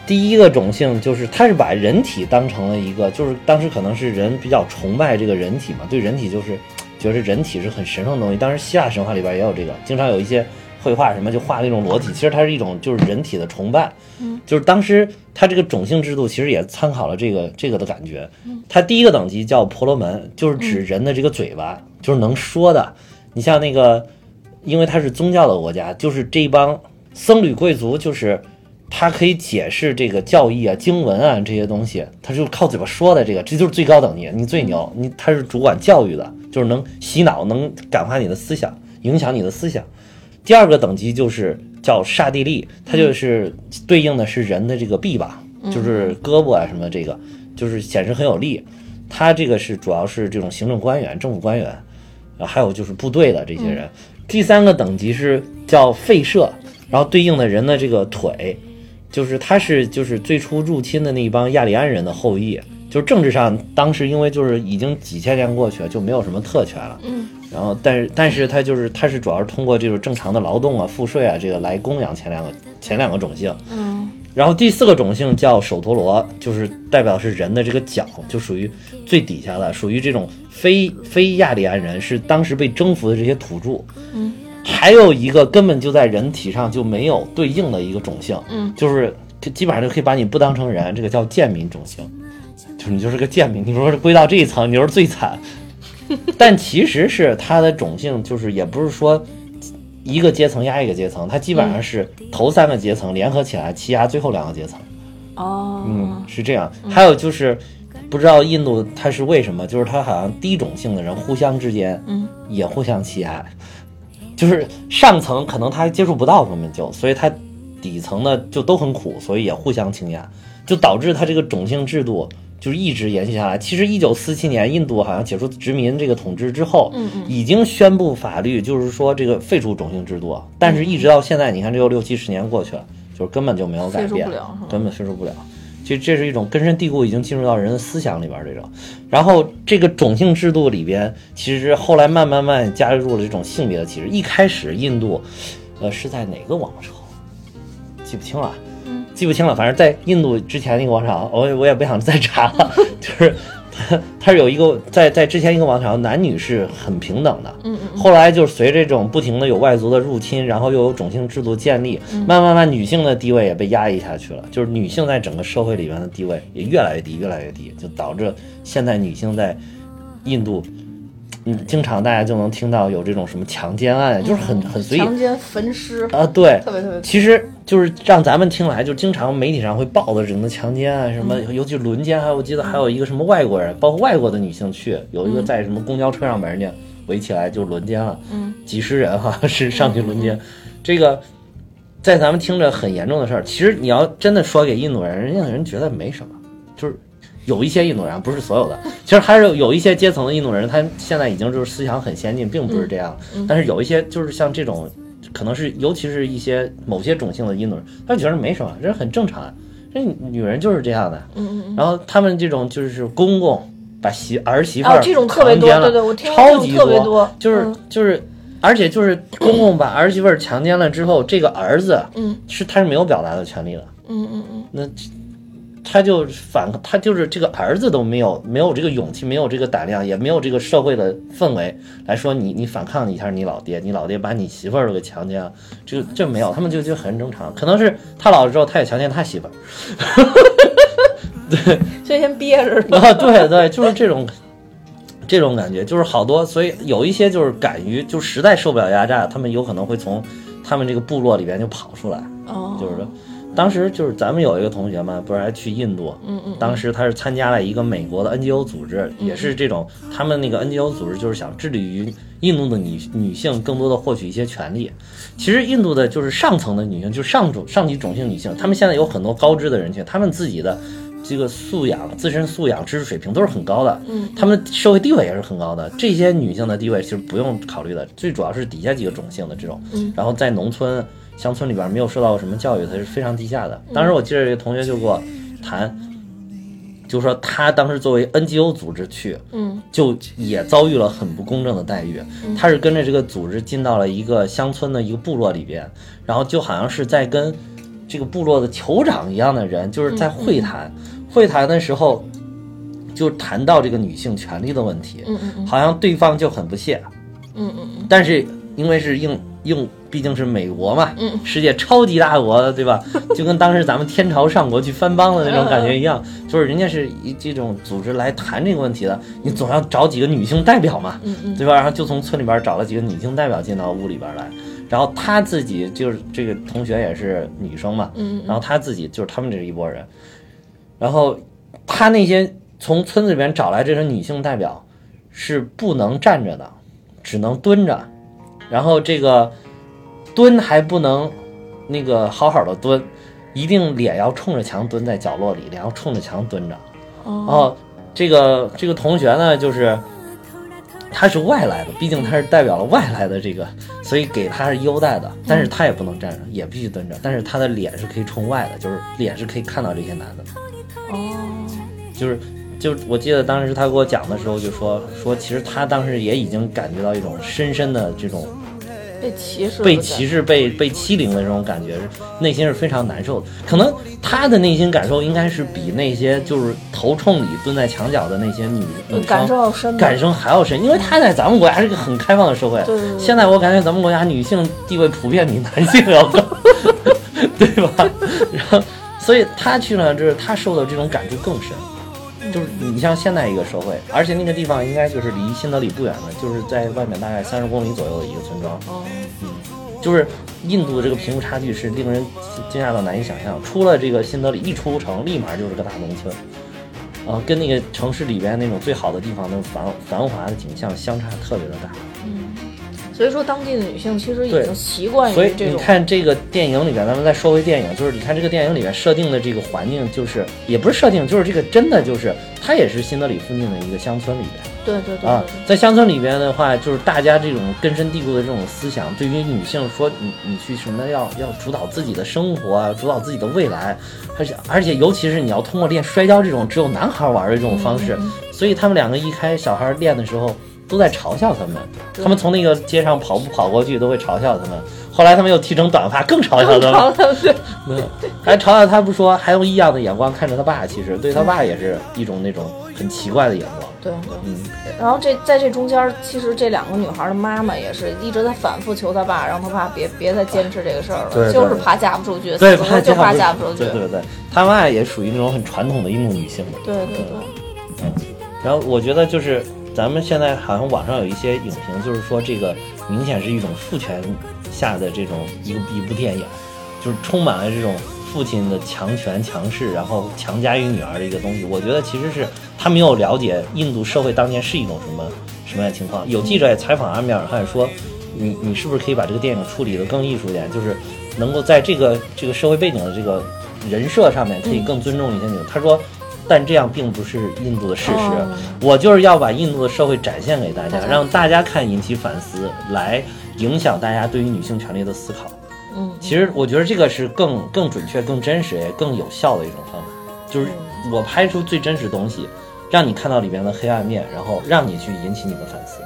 第一个种姓就是他是把人体当成了一个，就是当时可能是人比较崇拜这个人体嘛，对人体就是觉得人体是很神圣的东西。当时希腊神话里边也有这个，经常有一些绘画什么就画那种裸体，其实它是一种就是人体的崇拜。嗯，就是当时它这个种姓制度其实也参考了这个这个的感觉。它第一个等级叫婆罗门，就是指人的这个嘴巴，就是能说的。你像那个，因为它是宗教的国家，就是这帮僧侣贵族，就是他可以解释这个教义啊、经文啊这些东西，他就靠嘴巴说的。这个这就是最高等级，你最牛，你他是主管教育的，就是能洗脑、能感化你的思想，影响你的思想。第二个等级就是叫刹帝利，它就是对应的是人的这个臂膀，就是胳膊啊什么这个，就是显示很有力。它这个是主要是这种行政官员、政府官员，还有就是部队的这些人。第三个等级是叫吠舍，然后对应的人的这个腿，就是他是就是最初入侵的那一帮亚利安人的后裔。就是政治上，当时因为就是已经几千年过去了，就没有什么特权了。嗯，然后但是但是他就是他是主要是通过这种正常的劳动啊、赋税啊这个来供养前两个前两个种姓。嗯然后第四个种姓叫首陀罗，就是代表是人的这个脚，就属于最底下的，属于这种非非亚利安人，是当时被征服的这些土著。嗯，还有一个根本就在人体上就没有对应的一个种姓，嗯，就是基本上就可以把你不当成人，这个叫贱民种姓，就是你就是个贱民。你说是归到这一层，你就是最惨。但其实是它的种姓，就是也不是说一个阶层压一个阶层，它基本上是头三个阶层联合起来欺压最后两个阶层。哦，嗯，是这样。还有就是，不知道印度它是为什么，就是它好像低种姓的人互相之间，嗯，也互相欺压。就是上层可能他接触不到根本就，所以他底层的就都很苦，所以也互相倾压，就导致他这个种姓制度就是一直延续下来。其实一九四七年印度好像解除殖民这个统治之后，嗯嗯已经宣布法律，就是说这个废除种姓制度，但是一直到现在，你看这又六七十年过去了，就是根本就没有改变根本废除不了。其实这是一种根深蒂固，已经进入到人的思想里边这种。然后这个种姓制度里边，其实后来慢慢慢加入了这种性别的歧视。一开始印度，呃，是在哪个王朝？记不清了。嗯记不清了，反正在印度之前那个王朝，我也我也不想再查了，就是它它是有一个在在之前一个王朝，男女是很平等的，嗯嗯后来就是随着这种不停的有外族的入侵，然后又有种姓制度建立，慢慢慢女性的地位也被压抑下去了，就是女性在整个社会里面的地位也越来越低，越来越低，就导致现在女性在印度，嗯，经常大家就能听到有这种什么强奸案，就是很很随意强奸、焚尸，啊，对，特别特别。其实就是让咱们听来，就经常媒体上会报的人的强奸啊，什么，尤其轮奸，还有我记得还有一个什么外国人，包括外国的女性去，有一个在什么公交车上把人家围起来就轮奸了，嗯，几十人哈是上去轮奸，这个在咱们听着很严重的事儿，其实你要真的说给印度人，人家人觉得没什么，就是。有一些印度人，不是所有的，其实还是有一些阶层的印度人，他现在已经就是思想很先进，并不是这样。但是有一些就是像这种，可能是尤其是一些某些种性的印度人，他觉得没什么，这很正常啊，这女人就是这样的。嗯嗯嗯。然后他们这种就是公公把媳儿媳妇儿哦，这种特别多，强奸了对对，我听说超级这种特别多，就是嗯就是，而且就是公公把儿媳妇儿强奸了之后，这个儿子嗯是他是没有表达的权利的，嗯嗯嗯，那他就反他就是这个儿子都没有没有这个勇气，没有这个胆量，也没有这个社会的氛围来说你你反抗一下你老爹，你老爹把你媳妇儿都给强奸了，这个这没有，他们就就很正常，可能是他老了之后他也强奸他媳妇儿，所以先憋着？啊，对对，就是这种这种感觉，就是好多，所以有一些就是敢于就实在受不了压榨，他们有可能会从他们这个部落里边就跑出来，哦，就是说，当时就是咱们有一个同学嘛，不是还去印度，嗯嗯，当时他是参加了一个美国的 NGO 组织，也是这种，他们那个 NGO 组织就是想致力于印度的女女性更多的获取一些权利。其实印度的就是上层的女性，就是上种上级种姓女性，她们现在有很多高知的人群，她们自己的这个素养、自身素养、知识水平都是很高的，嗯，她们社会地位也是很高的。这些女性的地位其实不用考虑的，最主要是底下几个种姓的这种，嗯。然后在农村、乡村里边没有受到过什么教育，它是非常低下的。当时我记得这个同学就给我谈。就说他当时作为 NGO 组织去，嗯，就也遭遇了很不公正的待遇。他是跟着这个组织进到了一个乡村的一个部落里边，然后就好像是在跟这个部落的酋长一样的人，就是在会谈。会谈的时候，就谈到这个女性权利的问题，嗯嗯嗯好像对方就很不屑，嗯嗯嗯，但是因为是应应，毕竟是美国嘛，嗯。世界超级大国，对吧？就跟当时咱们天朝上国去藩邦的那种感觉一样，就是人家是以这种组织来谈这个问题的，你总要找几个女性代表嘛，对吧？然后就从村里边找了几个女性代表进到屋里边来，然后他自己就是这个同学也是女生嘛，嗯然后他自己就是他们这一拨人，然后他那些从村子里边找来这些女性代表是不能站着的，只能蹲着，然后这个蹲还不能那个好好的蹲，一定脸要冲着墙蹲在角落里，脸要冲着墙蹲着。然哦，后这个这个同学呢，就是他是外来的，毕竟他是代表了外来的这个，所以给他是优待的，但是他也不能站着，也必须蹲着，但是他的脸是可以冲外的，就是脸是可以看到这些男的，哦，就是。就我记得当时他给我讲的时候，就说说，其实他当时也已经感觉到一种深深的这种被歧视，被歧视、被被欺凌的这种感觉，内心是非常难受的。可能他的内心感受应该是比那些就是头冲里蹲在墙角的那些女女感受生要深，感受还要深，因为他在咱们国家是一个很开放的社会。对对对现在我感觉咱们国家女性地位普遍比男性要高，对吧？然后，所以他去了，就是他受的这种感触更深。就是你像现在一个社会，而且那个地方应该就是离新德里不远的，就是在外面大概三十公里左右的一个村庄。哦，就是印度的这个贫富差距是令人惊讶到难以想象。出了这个新德里，一出城立马就是个大农村，啊，跟那个城市里边那种最好的地方那种繁繁华的景象相差特别的大。所以说当地的女性其实已经习惯于所以你看这个电影里边，咱们再说回电影，就是你看这个电影里边设定的这个环境，就是也不是设定，就是这个真的就是它也是新德里附近的一个乡村里边。对对对啊，在乡村里边的话，就是大家这种根深蒂固的这种思想，对于女性说你你去什么要要主导自己的生活啊，主导自己的未来，而且而且尤其是你要通过练摔跤这种只有男孩玩的这种方式，所以他们两个一开小孩练的时候都在嘲笑他们，他们从那个街上跑步跑过去都会嘲笑他们，后来他们又剃成短发更嘲笑他们，对，嗯，还嘲笑他不说，还用异样的眼光看着他爸，其实对他爸也是一种那种很奇怪的眼光。对。对，嗯，然后这在这中间，其实这两个女孩的妈妈也是一直在反复求他爸，让他爸别别再坚持这个事儿了，对对。就是怕嫁不出去，对，怕就怕嫁不出去，对对对，他妈也属于那种很传统的印度女性的。对对对，然后我觉得就是咱们现在好像网上有一些影评，就是说这个明显是一种父权下的这种一个一部电影，就是充满了这种父亲的强权强势，然后强加于女儿的一个东西。我觉得其实是他没有了解印度社会当年是一种什么什么样的情况。有记者也采访阿米尔汗说，你你是不是可以把这个电影处理得更艺术一点，就是能够在这个这个社会背景的这个人设上面可以更尊重一些女。他说。但这样并不是印度的事实，哦。我就是要把印度的社会展现给大家，让大家看，引起反思，来影响大家对于女性权利的思考。嗯，其实我觉得这个是更更准确、更真实、也更有效的一种方法，就是我拍出最真实的东西，让你看到里边的黑暗面，然后让你去引起你的反思。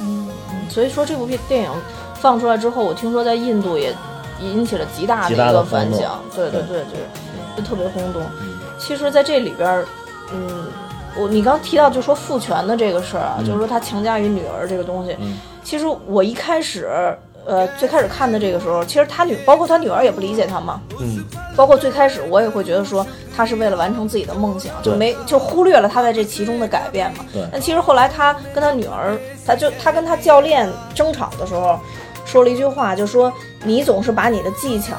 嗯所以说这部片电影放出来之后，我听说在印度也引起了极大的极一个反响，对对对对对，就特别轰动。其实，在这里边儿，嗯，我你刚提到就说父权的这个事儿啊，就是说他强加于女儿这个东西。嗯其实我一开始，呃，最开始看的这个时候，其实他女，包括他女儿也不理解他嘛。嗯，包括最开始我也会觉得说他是为了完成自己的梦想，就没就忽略了他在这其中的改变嘛。对但其实后来他跟他女儿，他就他跟他教练争吵的时候，说了一句话，就说你总是把你的技巧，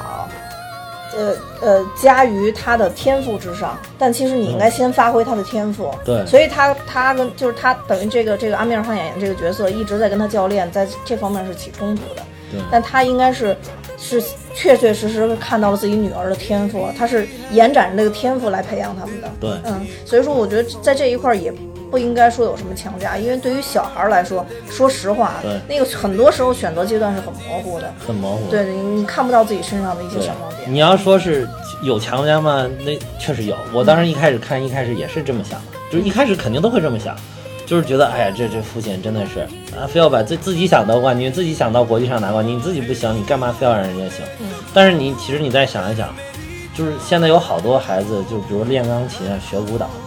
呃呃加于他的天赋之上，但其实你应该先发挥他的天赋。对所以他他跟就是他等于这个这个阿米尔汗演员这个角色一直在跟他教练在这方面是起冲突的。对但他应该是是确确实实看到了自己女儿的天赋，他是延展着这个天赋来培养他们的。对嗯，所以说我觉得在这一块儿也不应该说有什么强加，因为对于小孩儿来说，说实话对，那个很多时候选择阶段是很模糊的，很模糊。对你你看不到自己身上的一些对闪光点。你要说是有强加吗？那确实有。我当时一开始看，一开始也是这么想的，就是一开始肯定都会这么想，就是觉得哎呀，这这父亲真的是啊，非要把自自己想得冠军，自己想到国际上拿冠军，你自己不行，你干嘛非要让人家行？嗯但是你其实你再想一想，就是现在有好多孩子，就比如练钢琴啊、学舞蹈，嗯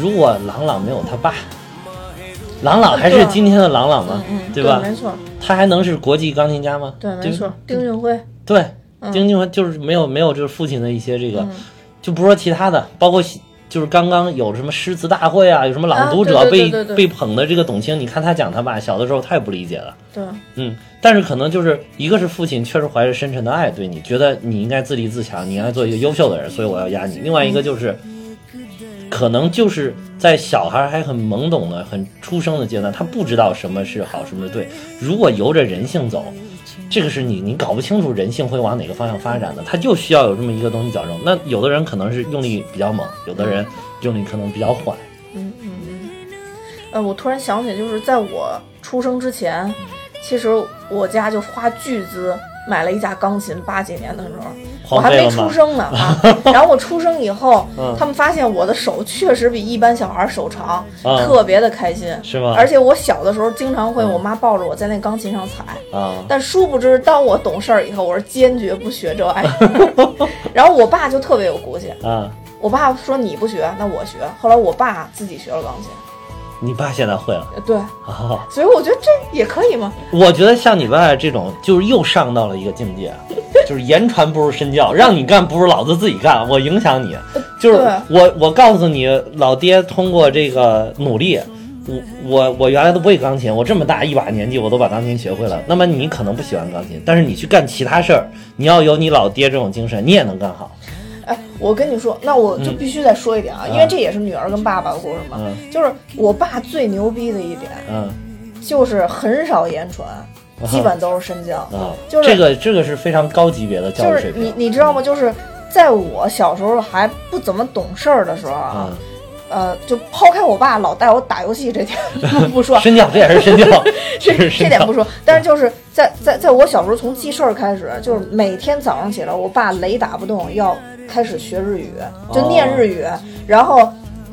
如果朗朗没有他爸，朗朗还是今天的朗朗吗？嗯，对吧？没错，他还能是国际钢琴家吗？对，没错，丁俊晖，对，嗯丁俊晖就是没有没有就是父亲的一些这个，嗯就不说其他的，包括就是刚刚有什么诗词大会啊，有什么朗读者啊对对被对对对被捧的这个董卿，你看他讲他爸小的时候他也不理解了，对，嗯，但是可能就是一个是父亲确实怀着深沉的爱对你，觉得你应该自立自强，你应该做一个优秀的人，所以我要压你。另外一个就是。可能就是在小孩还很懵懂的、很出生的阶段，他不知道什么是好，什么是对。如果由着人性走，这个是你你搞不清楚人性会往哪个方向发展的，他就需要有这么一个东西矫正。那有的人可能是用力比较猛，有的人用力可能比较缓。呃，我突然想起，就是在我出生之前，其实我家就花巨资买了一架钢琴，八几年的时候，我还没出生呢啊。然后我出生以后，嗯。他们发现我的手确实比一般小孩手长，啊特别的开心。是吗？而且我小的时候经常会嗯我妈抱着我在那钢琴上踩，啊，但殊不知，当我懂事儿以后，我是坚决不学这玩意儿。然后我爸就特别有骨气，啊，我爸说你不学，那我学。后来我爸自己学了钢琴，你爸现在会了呃对，啊？所以我觉得这也可以嘛。我觉得像你爸这种，就是又上到了一个境界，就是言传不如身教，让你干不如老子自己干，我影响你。就是我，我告诉你，老爹通过这个努力，我我我原来都不会钢琴，我这么大一把年纪我都把钢琴学会了。那么你可能不喜欢钢琴，但是你去干其他事儿，你要有你老爹这种精神，你也能干好。哎，我跟你说，那我就必须再说一点啊，因为这也是女儿跟爸爸的故事嘛。嗯就是我爸最牛逼的一点，嗯就是很少言传，基本都是身教。啊，就是这个这个是非常高级别的教就育水平。是你你知道吗？就是在我小时候还不怎么懂事儿的时候啊，嗯，呃，就抛开我爸老带我打游戏这点 不说，身教这也是身教，这这点不说，但是就是在在在我小时候从记事儿开始，就是每天早上起来，我爸雷打不动要开始学日语，就念日语，然后。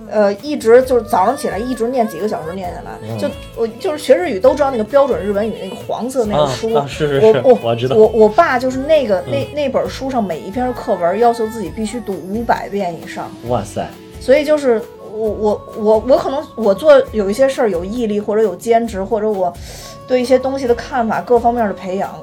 呃，一直就是早上起来一直念几个小时念下来，嗯。就我就是学日语都知道那个标准日文语那个黄色那个啊书，啊是是是我我我知道。我我爸就是那个、那那本书上每一篇课文要求自己必须读五百遍以上，哇塞，所以就是我我我我可能我做有一些事儿有毅力或者有坚持，或者我对一些东西的看法各方面的培养，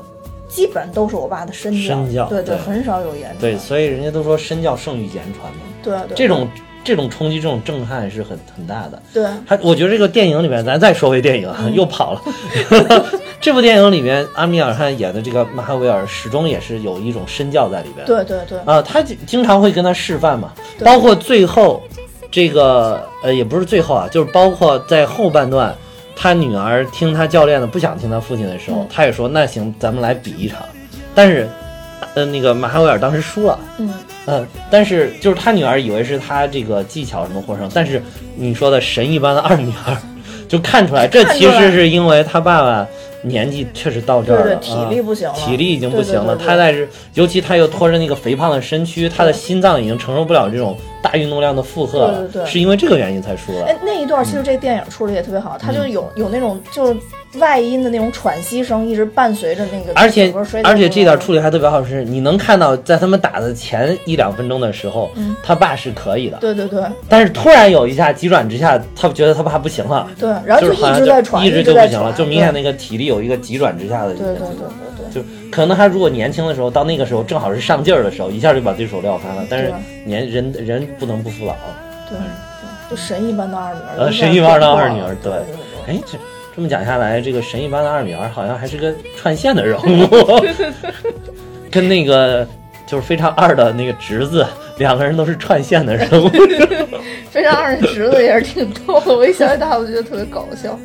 基本都是我爸的身教，身教对对很少有言传，对，所以人家都说身教胜于言传嘛。对对这种这种冲击、这种震撼是很很大的。对他我觉得这个电影里面，咱再说回电影又跑了。这部电影里面，阿米尔汗演的这个马哈维尔，始终也是有一种身教在里边。对对对啊，他经经常会跟他示范嘛，包括最后这个呃，也不是最后啊，就是包括在后半段，他女儿听他教练的，不想听他父亲的时候，嗯他也说那行，咱们来比一场。但是，呃，那个马哈维尔当时输了。嗯嗯，但是就是他女儿以为是他这个技巧什么获胜，但是你说的神一般的二女儿，就看出来，这其实是因为他爸爸年纪确实到这儿了，对对体力啊不行了体力已经不行了。他在是，尤其他又拖着那个肥胖的身躯，他的心脏已经承受不了这种大运动量的负荷了，对对对是因为这个原因才输了。哎，那一段其实这电影处理也特别好，它就有有那种就是外音的那种喘息声，一直伴随着那个而且而且这点过程处理还特别好，是你能看到在他们打的前一两分钟的时候，嗯他爸是可以的，对对对但是突然有一下急转直下，他觉得他爸不行了。对，然后就一直在喘，一直就不行了，就明显那个体力有一个急转直下的对对对。就可能他如果年轻的时候，到那个时候正好是上劲儿的时候，一下就把对手撂翻了。但是年人人不能不服老。对，就神一般的二女儿，神一般的二女儿对。哎，这这么讲下来，这个神一般的二女儿好像还是个串线的人物，跟那个就是非常二的那个侄子，两个人都是串线的人物。非常二的侄子也是挺逗的，我一想起他，我就觉得特别搞笑。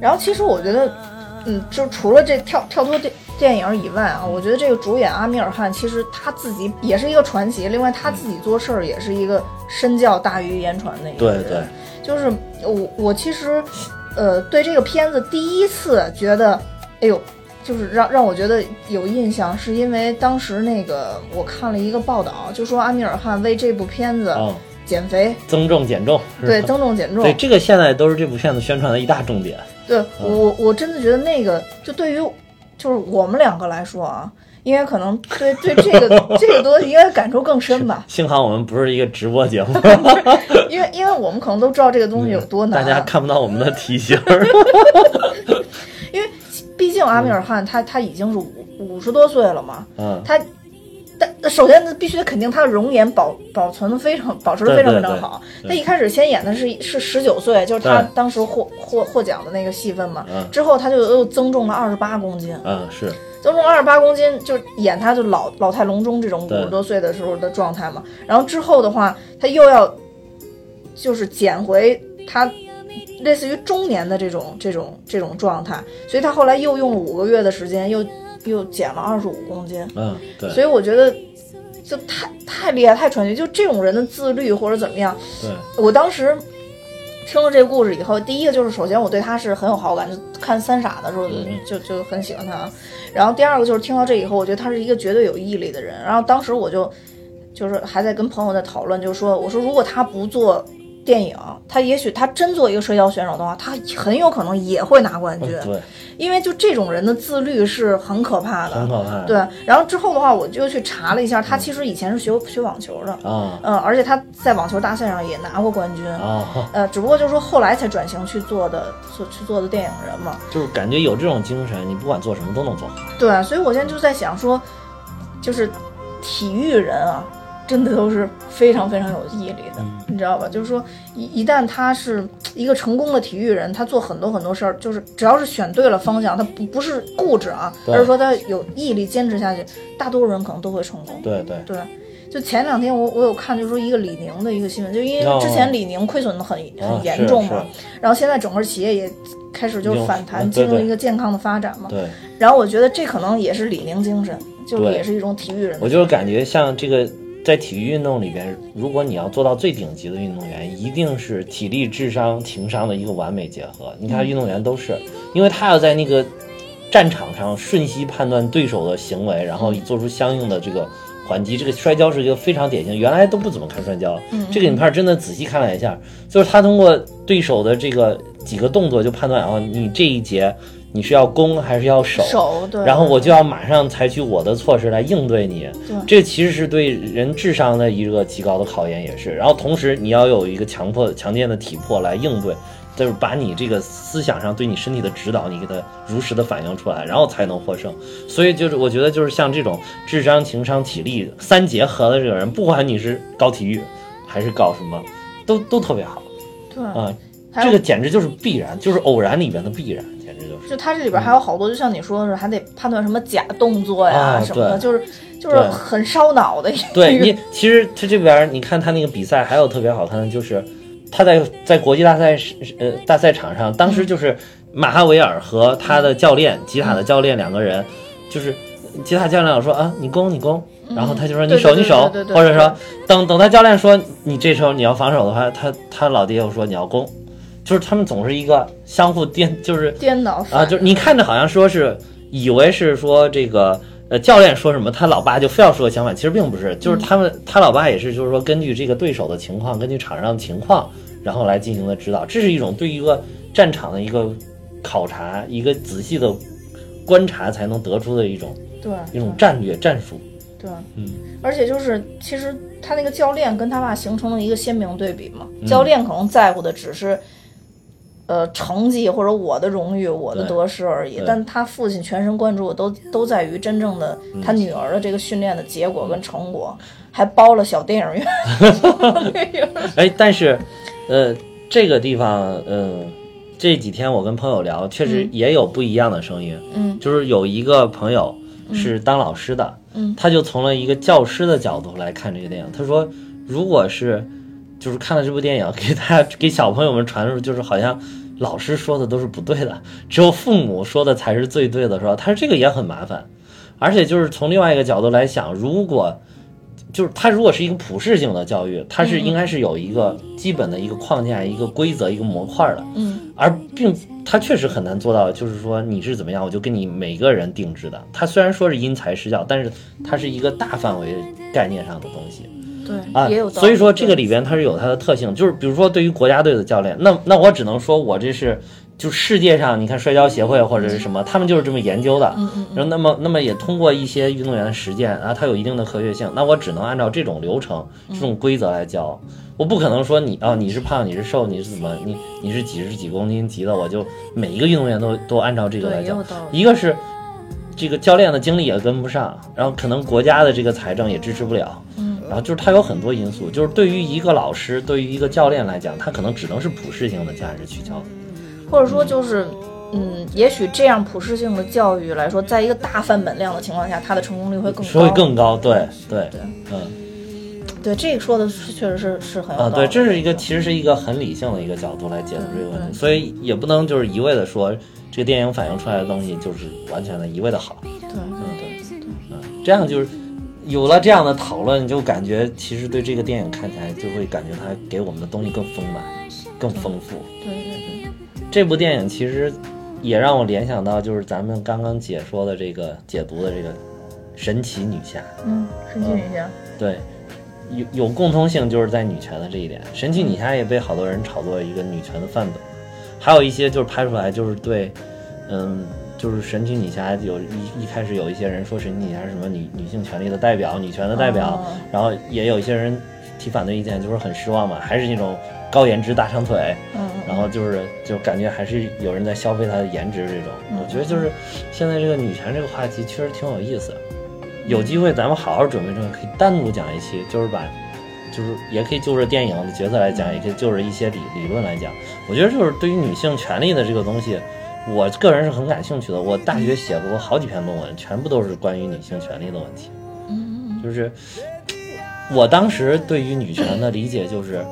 然后其实我觉得，嗯，就除了这跳跳脱电电影以外啊，我觉得这个主演阿米尔汗其实他自己也是一个传奇。另外他自己做事儿也是一个身教大于言传的一个人。对对，就是我我其实，呃，对这个片子第一次觉得，哎呦，就是让让我觉得有印象，是因为当时那个我看了一个报道，就说阿米尔汗为这部片子哦，减肥，增重减重，对，增重减重。对，这个现在都是这部片子宣传的一大重点。对我，我真的觉得那个，就对于就是我们两个来说啊，应该可能对对这个这个东西应该感触更深吧，幸好我们不是一个直播节目，因为因为我们可能都知道这个东西有多难、大家看不到我们的体型。因为毕竟阿米尔汗他他已经是五五十多岁了嘛，嗯，他。但首先，必须得肯定他的容颜保保存的非常，保持的非常非常好。他一开始先演的是是十九岁，就是他当时获获获奖的那个戏份嘛。嗯之后他就又增重了二十八公斤，嗯，是，增重二十八公斤，就演他就老老态龙钟这种五对十多岁的时候的状态嘛。然后之后的话，他又要就是减回他类似于中年的这种这种这种状态，所以他后来又用了五个月的时间，又又减了二十五公斤。嗯，对，所以我觉得就太太厉害，太传奇。就这种人的自律或者怎么样，对，我当时听了这个故事以后，第一个就是首先我对他是很有好感，就看《三傻》的时候就嗯就就很喜欢他。然后第二个就是听到这以后，我觉得他是一个绝对有毅力的人。然后当时我就就是还在跟朋友在讨论，就是说我说如果他不做。电影，他也许他真做一个摔跤选手的话，他很有可能也会拿冠军，对，因为就这种人的自律是很可怕的，很可怕。对，然后之后的话，我就去查了一下，他其实以前是学学网球的，啊嗯，而且他在网球大赛上也拿过冠军，啊，呃，只不过就是说后来才转型去做的，做去做的电影人嘛。就是感觉有这种精神，你不管做什么都能做好。对，所以我现在就在想说，就是体育人啊，真的都是非常非常有毅力的，嗯。你知道吧？就是说一一旦他是一个成功的体育人，他做很多很多事儿，就是只要是选对了方向，他不不是固执啊，而是说他有毅力坚持下去，大多数人可能都会成功。对对，对，就前两天我我有看，就是说一个李宁的一个新闻，就因为之前李宁亏损的很、哦很严重嘛，是。然后现在整个企业也开始就是反弹，嗯进入一个健康的发展嘛。对，然后我觉得这可能也是李宁精神，就是也是一种体育人我就是感觉像这个在体育运动里边，如果你要做到最顶级的运动员，一定是体力、智商、情商的一个完美结合。你看运动员都是，因为他要在那个战场上瞬息判断对手的行为，然后做出相应的这个。还击，这个摔跤是一个非常典型，原来都不怎么看摔跤，这个影片真的仔细看了一下，就是他通过对手的这个几个动作就判断哦，你这一节你是要攻还是要守，守对，然后我就要马上采取我的措施来应对你。对这其实是对人智商的一个极高的考验，也是。然后同时你要有一个强迫、强健的体魄来应对，就是把你这个思想上对你身体的指导，你给它如实的反映出来，然后才能获胜。所以就是我觉得就是像这种智商、情商、体力三结合的这个人，不管你是搞体育还是搞什么，都都特别好对，啊、这个简直就是必然，就是偶然里面的必然，就他这里边还有好多，就像你说的是，还得判断什么假动作呀、啊什么的，就是就是很烧脑的一个。对 你，其实他这边你看他那个比赛，还有特别好看的就是他在在国际大赛是呃大赛场上，当时就是马哈维尔和他的教练吉塔的教练两个人，就是吉塔教练说啊你攻你攻，然后他就说你守你守或者说等等他教练说你这时候你要防守的话，他他老爹又说你要攻，就是他们总是一个相互颠，就是颠倒啊，就是你看着好像说是以为是说这个呃教练说什么，他老爸就非要说相反，其实并不是，就是他们、他老爸也是就是说根据这个对手的情况，根据场上的情况，然后来进行的指导，这是一种对一个战场的一个考察，一个仔细的观察才能得出的一种对一种战略战术。对，嗯，而且就是其实他那个教练跟他爸形成了一个鲜明对比嘛。嗯教练可能在乎的只是。呃，成绩或者我的荣誉、我的得失而已，但他父亲全神贯注都都在于真正的嗯他女儿的这个训练的结果跟成果，还包了小电影院。哎，但是，呃，这个地方，嗯，这几天我跟朋友聊，确实也有不一样的声音。嗯就是有一个朋友是当老师的，嗯他就从了一个教师的角度来看这个电影。他说，如果是就是看了这部电影，给大家给小朋友们传输，就是好像老师说的都是不对的，只有父母说的才是最对的，是吧？他说这个也很麻烦，而且就是从另外一个角度来想，如果就是它如果是一个普适性的教育，它是应该是有一个基本的一个框架、一个规则、一个模块的，嗯而并它确实很难做到，就是说你是怎么样，我就给你每个人定制的。它虽然说是因材施教，但是它是一个大范围概念上的东西对，啊也有。所以说这个里边它是有它的特性，就是比如说对于国家队的教练，那那我只能说我这是就世界上你看摔跤协会或者是什么，他们就是这么研究的。嗯嗯然后那么那么也通过一些运动员的实践啊，它有一定的科学性，那我只能按照这种流程、这种规则来教。我不可能说你啊，你是胖，你是瘦，你是怎么，你你是几十几公斤级的，我就每一个运动员都都按照这个来教对也有。道理。一个是这个教练的精力也跟不上，然后可能国家的这个财政也支持不了，嗯，然后就是它有很多因素，就是对于一个老师，对于一个教练来讲，他可能只能是普适性的价值去教的。或者说就是。嗯，也许这样普适性的教育来说，在一个大范本量的情况下，它的成功率会更高。会更高，对对对嗯对，这个说的是确实是是很有啊，道理。对，这是一个其实是一个很理性的一个角度来解读这个问题，所以也不能就是一味的说这个电影反映出来的东西就是完全的一味的好，对嗯对，嗯，这样就是有了这样的讨论，就感觉其实对这个电影看起来就会感觉它给我们的东西更丰满、更丰富。对对对，这部电影其实也让我联想到，就是咱们刚刚解说的这个解读的这个神奇女侠，嗯，神奇女侠，对，有有共通性，就是在女权的这一点。神奇女侠也被好多人炒作一个女权的范本，还有一些就是拍出来就是对，嗯，就是神奇女侠有一一开始有一些人说神奇女侠是什么女女性权利的代表、女权的代表，哦然后也有一些人提反对意见，就是很失望嘛，还是那种高颜值大长腿，嗯然后就是就感觉还是有人在消费她的颜值这种。嗯我觉得就是现在这个女权这个话题确实挺有意思，有机会咱们好好准备准备，可以单独讲一期，就是把。就是也可以就着电影的角色来讲，也可以就着一些理理论来讲。我觉得就是对于女性权利的这个东西，我个人是很感兴趣的。我大学写过好几篇论文，全部都是关于女性权利的问题。嗯就是我当时对于女权的理解就是，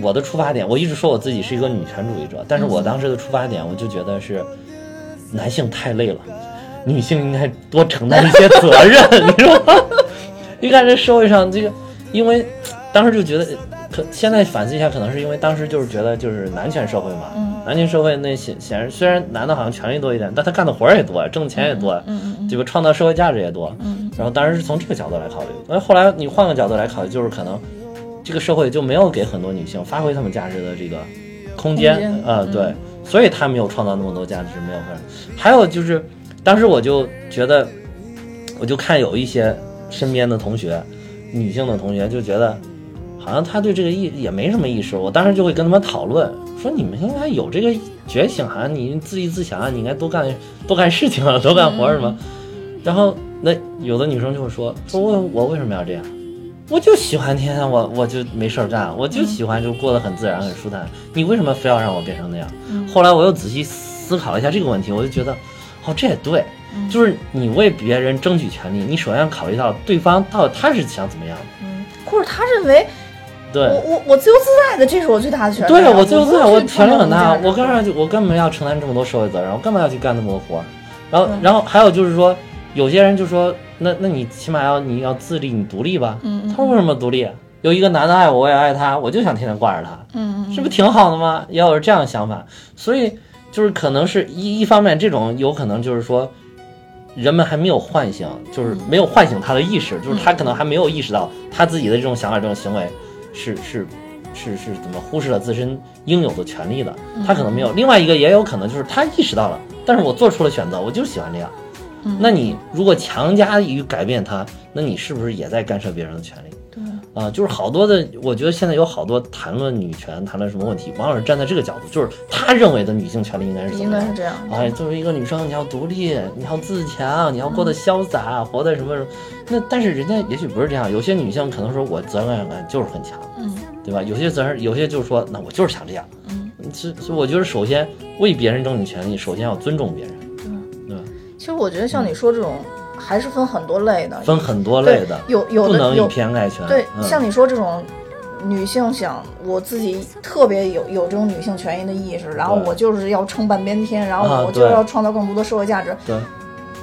我的出发点，我一直说我自己是一个女权主义者，但是我当时的出发点，我就觉得是男性太累了，女性应该多承担一些责任，你知道吗？你看这社会上这个，因为当时就觉得，可现在反思一下，可能是因为当时就是觉得就是男权社会嘛，嗯男权社会那显显然虽然男的好像权利多一点，但他干的活儿也多，挣的钱也多，对吧？创造社会价值也多。嗯然后当然是从这个角度来考虑。那后来你换个角度来考虑，就是可能这个社会就没有给很多女性发挥她们价值的这个空间啊、嗯对，所以她没有创造那么多价值，没有换。还有就是，当时我就觉得，我就看有一些身边的同学，女性的同学就觉得。好像他对这个意也没什么意识，我当时就会跟他们讨论，说你们应该有这个觉醒啊，你自立自强啊，你应该多干多干事情啊，多干活什么。然后那有的女生就会说，说我我为什么要这样？我就喜欢天天我我就没事儿干，我就喜欢就过得很自然很舒坦。你为什么非要让我变成那样？后来我又仔细思考了一下这个问题，我就觉得，哦，这也对，就是你为别人争取权利，你首先要考虑到对方到底他是想怎么样的。嗯，或者他认为对，我我我自由自在的，这是我最大的权利。对我自由自在，我权利很大，我干嘛就我干嘛要承担这么多社会责任，我干嘛要去干那么多活儿？然后嗯，然后还有就是说，有些人就说，那那你起码要你要自立，你独立吧。嗯嗯他说为什么独立？有一个男的爱我，我也爱他，我就想天天挂着他，嗯嗯这不挺好的吗？也有这样的想法，所以就是可能是一一方面，这种有可能就是说。人们还没有唤醒，就是没有唤醒他的意识，就是他可能还没有意识到他自己的这种想法、这种行为是是是是怎么忽视了自身应有的权利的。他可能没有。另外一个也有可能就是他意识到了，但是我做出了选择，我就喜欢这样。那你如果强加于改变他，那你是不是也在干涉别人的权利？对，啊，就是好多的，我觉得现在有好多谈论女权、谈论什么问题，往往是站在这个角度，就是他认为的女性权利应该是怎么样应该是。这样。哎，作为一个女生，你要独立，你要自强，你要过得潇洒，活得什么什么。那但是人家也许不是这样，有些女性可能说我责任感就是很强，嗯，对吧？有些责任，有些就是说，那我就是想这样。嗯，是是，我觉得首先为别人争取权利，首先要尊重别人，嗯对吧？其实我觉得像你说这种，还是分很多类的，分很多类的，有有不能以的有偏概全。对，嗯像你说这种女性想我自己特别有有这种女性权益的意识，然后我就是要撑半边天，然后啊我就对要创造更多的社会价值。对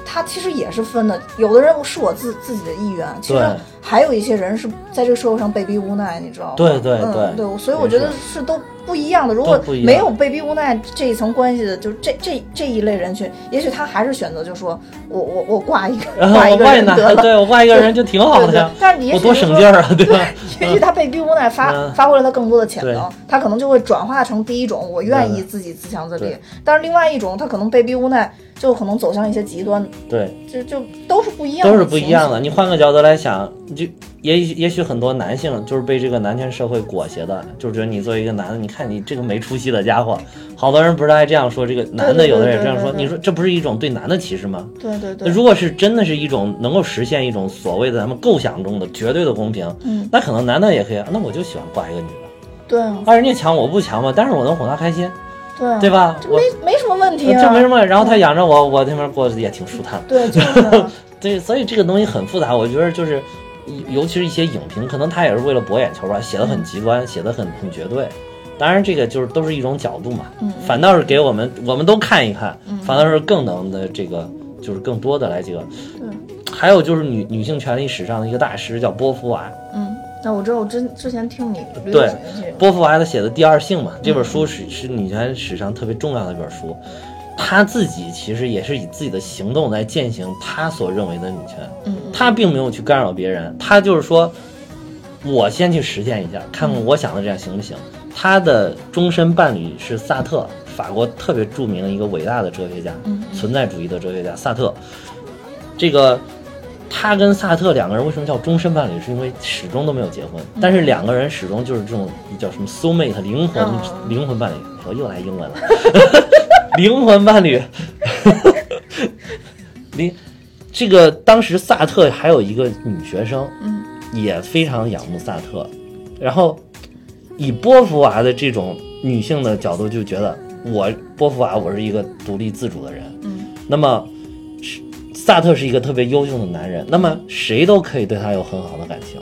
它其实也是分的，有的人是我自自己的意愿，其实还有一些人是在这个社会上被逼无奈，你知道吗？对对嗯、对对，所以我觉得是都不一样的。如果没有被逼无奈这一层关系的，就是这这这一类人群，也许他还是选择就说我我 我挂一个挂一个人得了。对我挂一个人就挺好的呀，，但是你多省劲儿啊，对吧？也许他被逼无奈发、嗯发挥了他更多的潜能，他可能就会转化成第一种，我愿意自己自强自立。但是另外一种，他可能被逼无奈，就可能走向一些极端，对，就就都是不一样的，都是不一样的。。你换个角度来想，就也也许很多男性就是被这个男权社会裹挟的，就是觉得你作为一个男的，你看你这个没出息的家伙，好多人不是爱这样说，这个男的有的人也这样说，你说这不是一种对男的歧视吗？对对对，那如果是真的是一种能够实现一种所谓的咱们构想中的绝对的公平，嗯，那可能男的也可以，那我就喜欢挂一个女的，对啊，啊，人家强我不强嘛，但是我能哄她开心，对啊，对吧？这没没什么问题啊，这没什么，然后他养着我，我那边过得也挺舒坦。对，就 对，所以这个东西很复杂，我觉得就是，尤其是一些影评，可能他也是为了博眼球吧，写的很极端，写的很很绝对。当然，这个就是都是一种角度嘛，嗯反倒是给我们，我们都看一看，反倒是更能的这个，就是更多的来这个。对，还有就是女女性权利史上的一个大师叫波伏娃，嗯，那我知道，我之之前听你对波伏娃他写的《第二性》嘛，这本书是是女权史上特别重要的一本书。他自己其实也是以自己的行动来践行他所认为的女权，嗯他并没有去干扰别人，他就是说，我先去实践一下，看看我想的这样行不行。他的终身伴侣是萨特，法国特别著名的一个伟大的哲学家，存在主义的哲学家萨特。这个他跟萨特两个人为什么叫终身伴侣？是因为始终都没有结婚，但是两个人始终就是这种叫什么 soul mate 灵魂、嗯灵魂伴侣。我又来英文了，灵魂伴侣。灵这个当时萨特还有一个女学生，嗯，也非常仰慕萨特，然后以波伏娃的这种女性的角度，就觉得我波伏娃我是一个独立自主的人，嗯，那么是萨特是一个特别优秀的男人，那么谁都可以对他有很好的感情，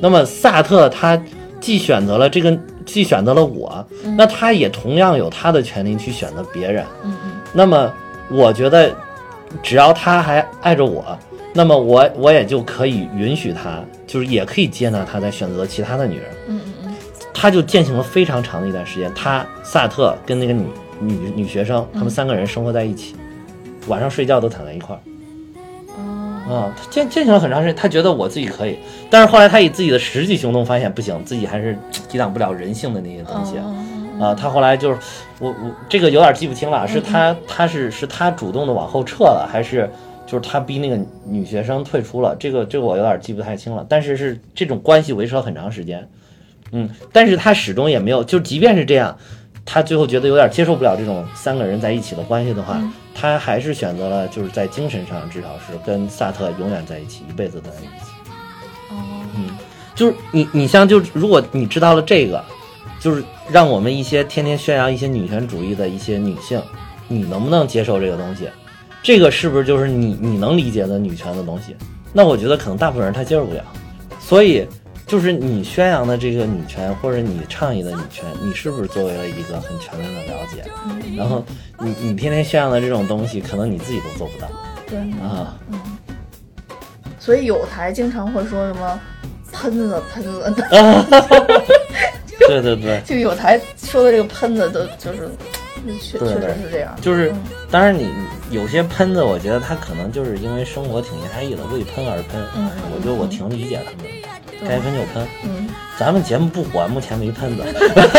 那么萨特他既选择了这个，既选择了我，那他也同样有他的权利去选择别人，嗯嗯。那么我觉得，只要他还爱着我，那么我我也就可以允许他，就是也可以接纳他在选择其他的女人。嗯嗯嗯，他就践行了非常长的一段时间。他萨特跟那个女女女学生，他们三个人生活在一起，晚上睡觉都躺在一块儿。啊，他践践行了很长时间，他觉得我自己可以，但是后来他以自己的实际行动发现不行，自己还是抵挡不了人性的那些东西。啊，他后来就是我我这个有点记不清了，是他他是是他主动的往后撤了，还是就是他逼那个女学生退出了？这个这个我有点记不太清了，但是是这种关系维持了很长时间，嗯，但是他始终也没有，就即便是这样，他最后觉得有点接受不了这种三个人在一起的关系的话，他还是选择了就是在精神上至少是跟萨特永远在一起，一辈子都在一起。哦嗯，就是你你像就如果你知道了这个，就是让我们一些天天宣扬一些女权主义的一些女性，你能不能接受这个东西？这个是不是就是你你能理解的女权的东西？那我觉得可能大部分人他接受不了，所以就是你宣扬的这个女权，或者你倡议的女权，你是不是作为了一个很全面的了解？然后你你天天宣扬的这种东西，可能你自己都做不到。对，啊。所以有台经常会说什么喷子喷子，对对对，就有台说的这个喷子都就是确确实是这样，就是，当然你有些喷子，我觉得他可能就是因为生活挺压抑的，为喷而喷。嗯我觉得我挺理解他们的，该喷就喷。嗯，咱们节目不火，目前没喷子。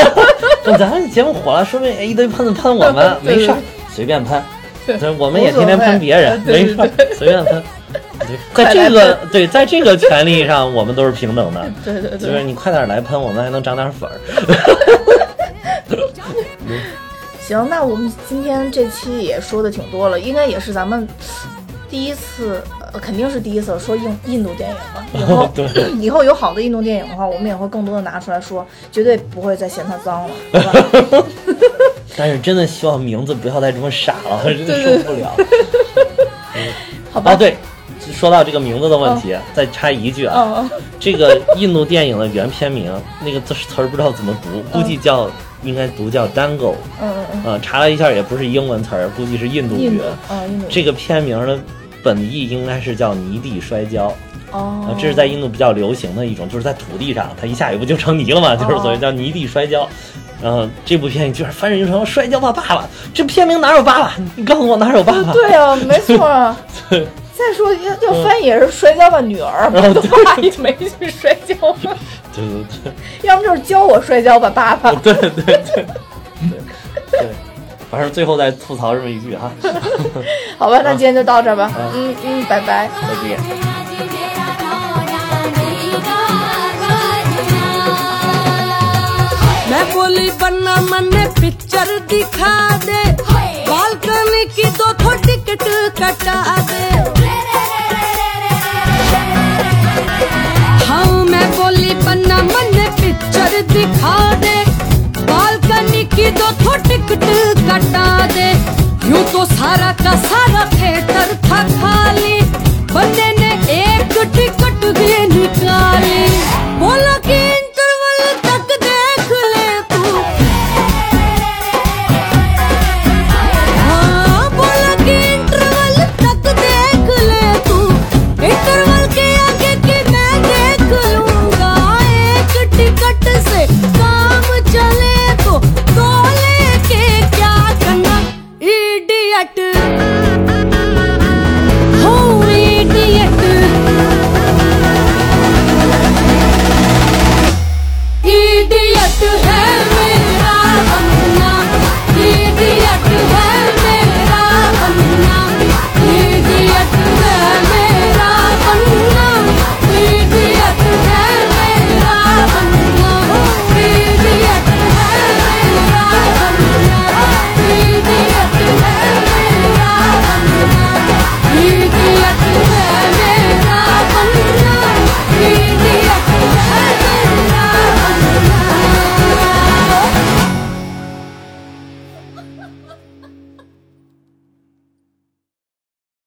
那咱们节目火了，说不定哎一堆喷子喷我们，对没事儿，随便喷。对我们也天天喷别人，没事儿，随便喷。对，在这个对，在这个权利上，我们都是平等的。对对对就是对，你快点来喷，我们还能涨点粉儿。行，那我们今天这期也说的挺多了，应该也是咱们第一次呃肯定是第一次说印印度电影吧，以后 对以后有好的印度电影的话，我们也会更多的拿出来说，绝对不会再嫌它脏了，对吧？但是真的希望名字不要再这么傻了，真的受不了。好吧，啊，对，说到这个名字的问题，再插一句啊，嗯，这个印度电影的原片名 那个字词儿不知道怎么读，估计叫应该读叫 Dango，嗯嗯嗯呃，查了一下也不是英文词儿，估计是印度语度。，嗯，印度，这个片名的本意应该是叫泥地摔跤，哦啊，，这是在印度比较流行的一种，就是在土地上，它一下雨不就成泥了嘛，就是所谓叫泥地摔跤。然后这部片居然翻译成《摔跤吧，爸爸》，这片名哪有爸爸？你告诉我哪有爸爸？对啊，没错啊。再说要要翻译也是摔跤吧女儿，嗯我的爸也没去摔跤吧，对对要么就是教我摔跤吧爸爸。对对对对对对，反正最后再吐槽这么一句哈，好吧，那今天就到这儿吧。嗯嗯，拜拜。再见。 मैं बोली बन्ना मने पिक्चर दिखा दे बालकनी की दो थो टिकट कटा दे बोली, बन्ना मन पिक्चर दिखा दे। बालकनी की दो तो टिकट कटा दे। यूँ तो सारा का सारा थिएटर था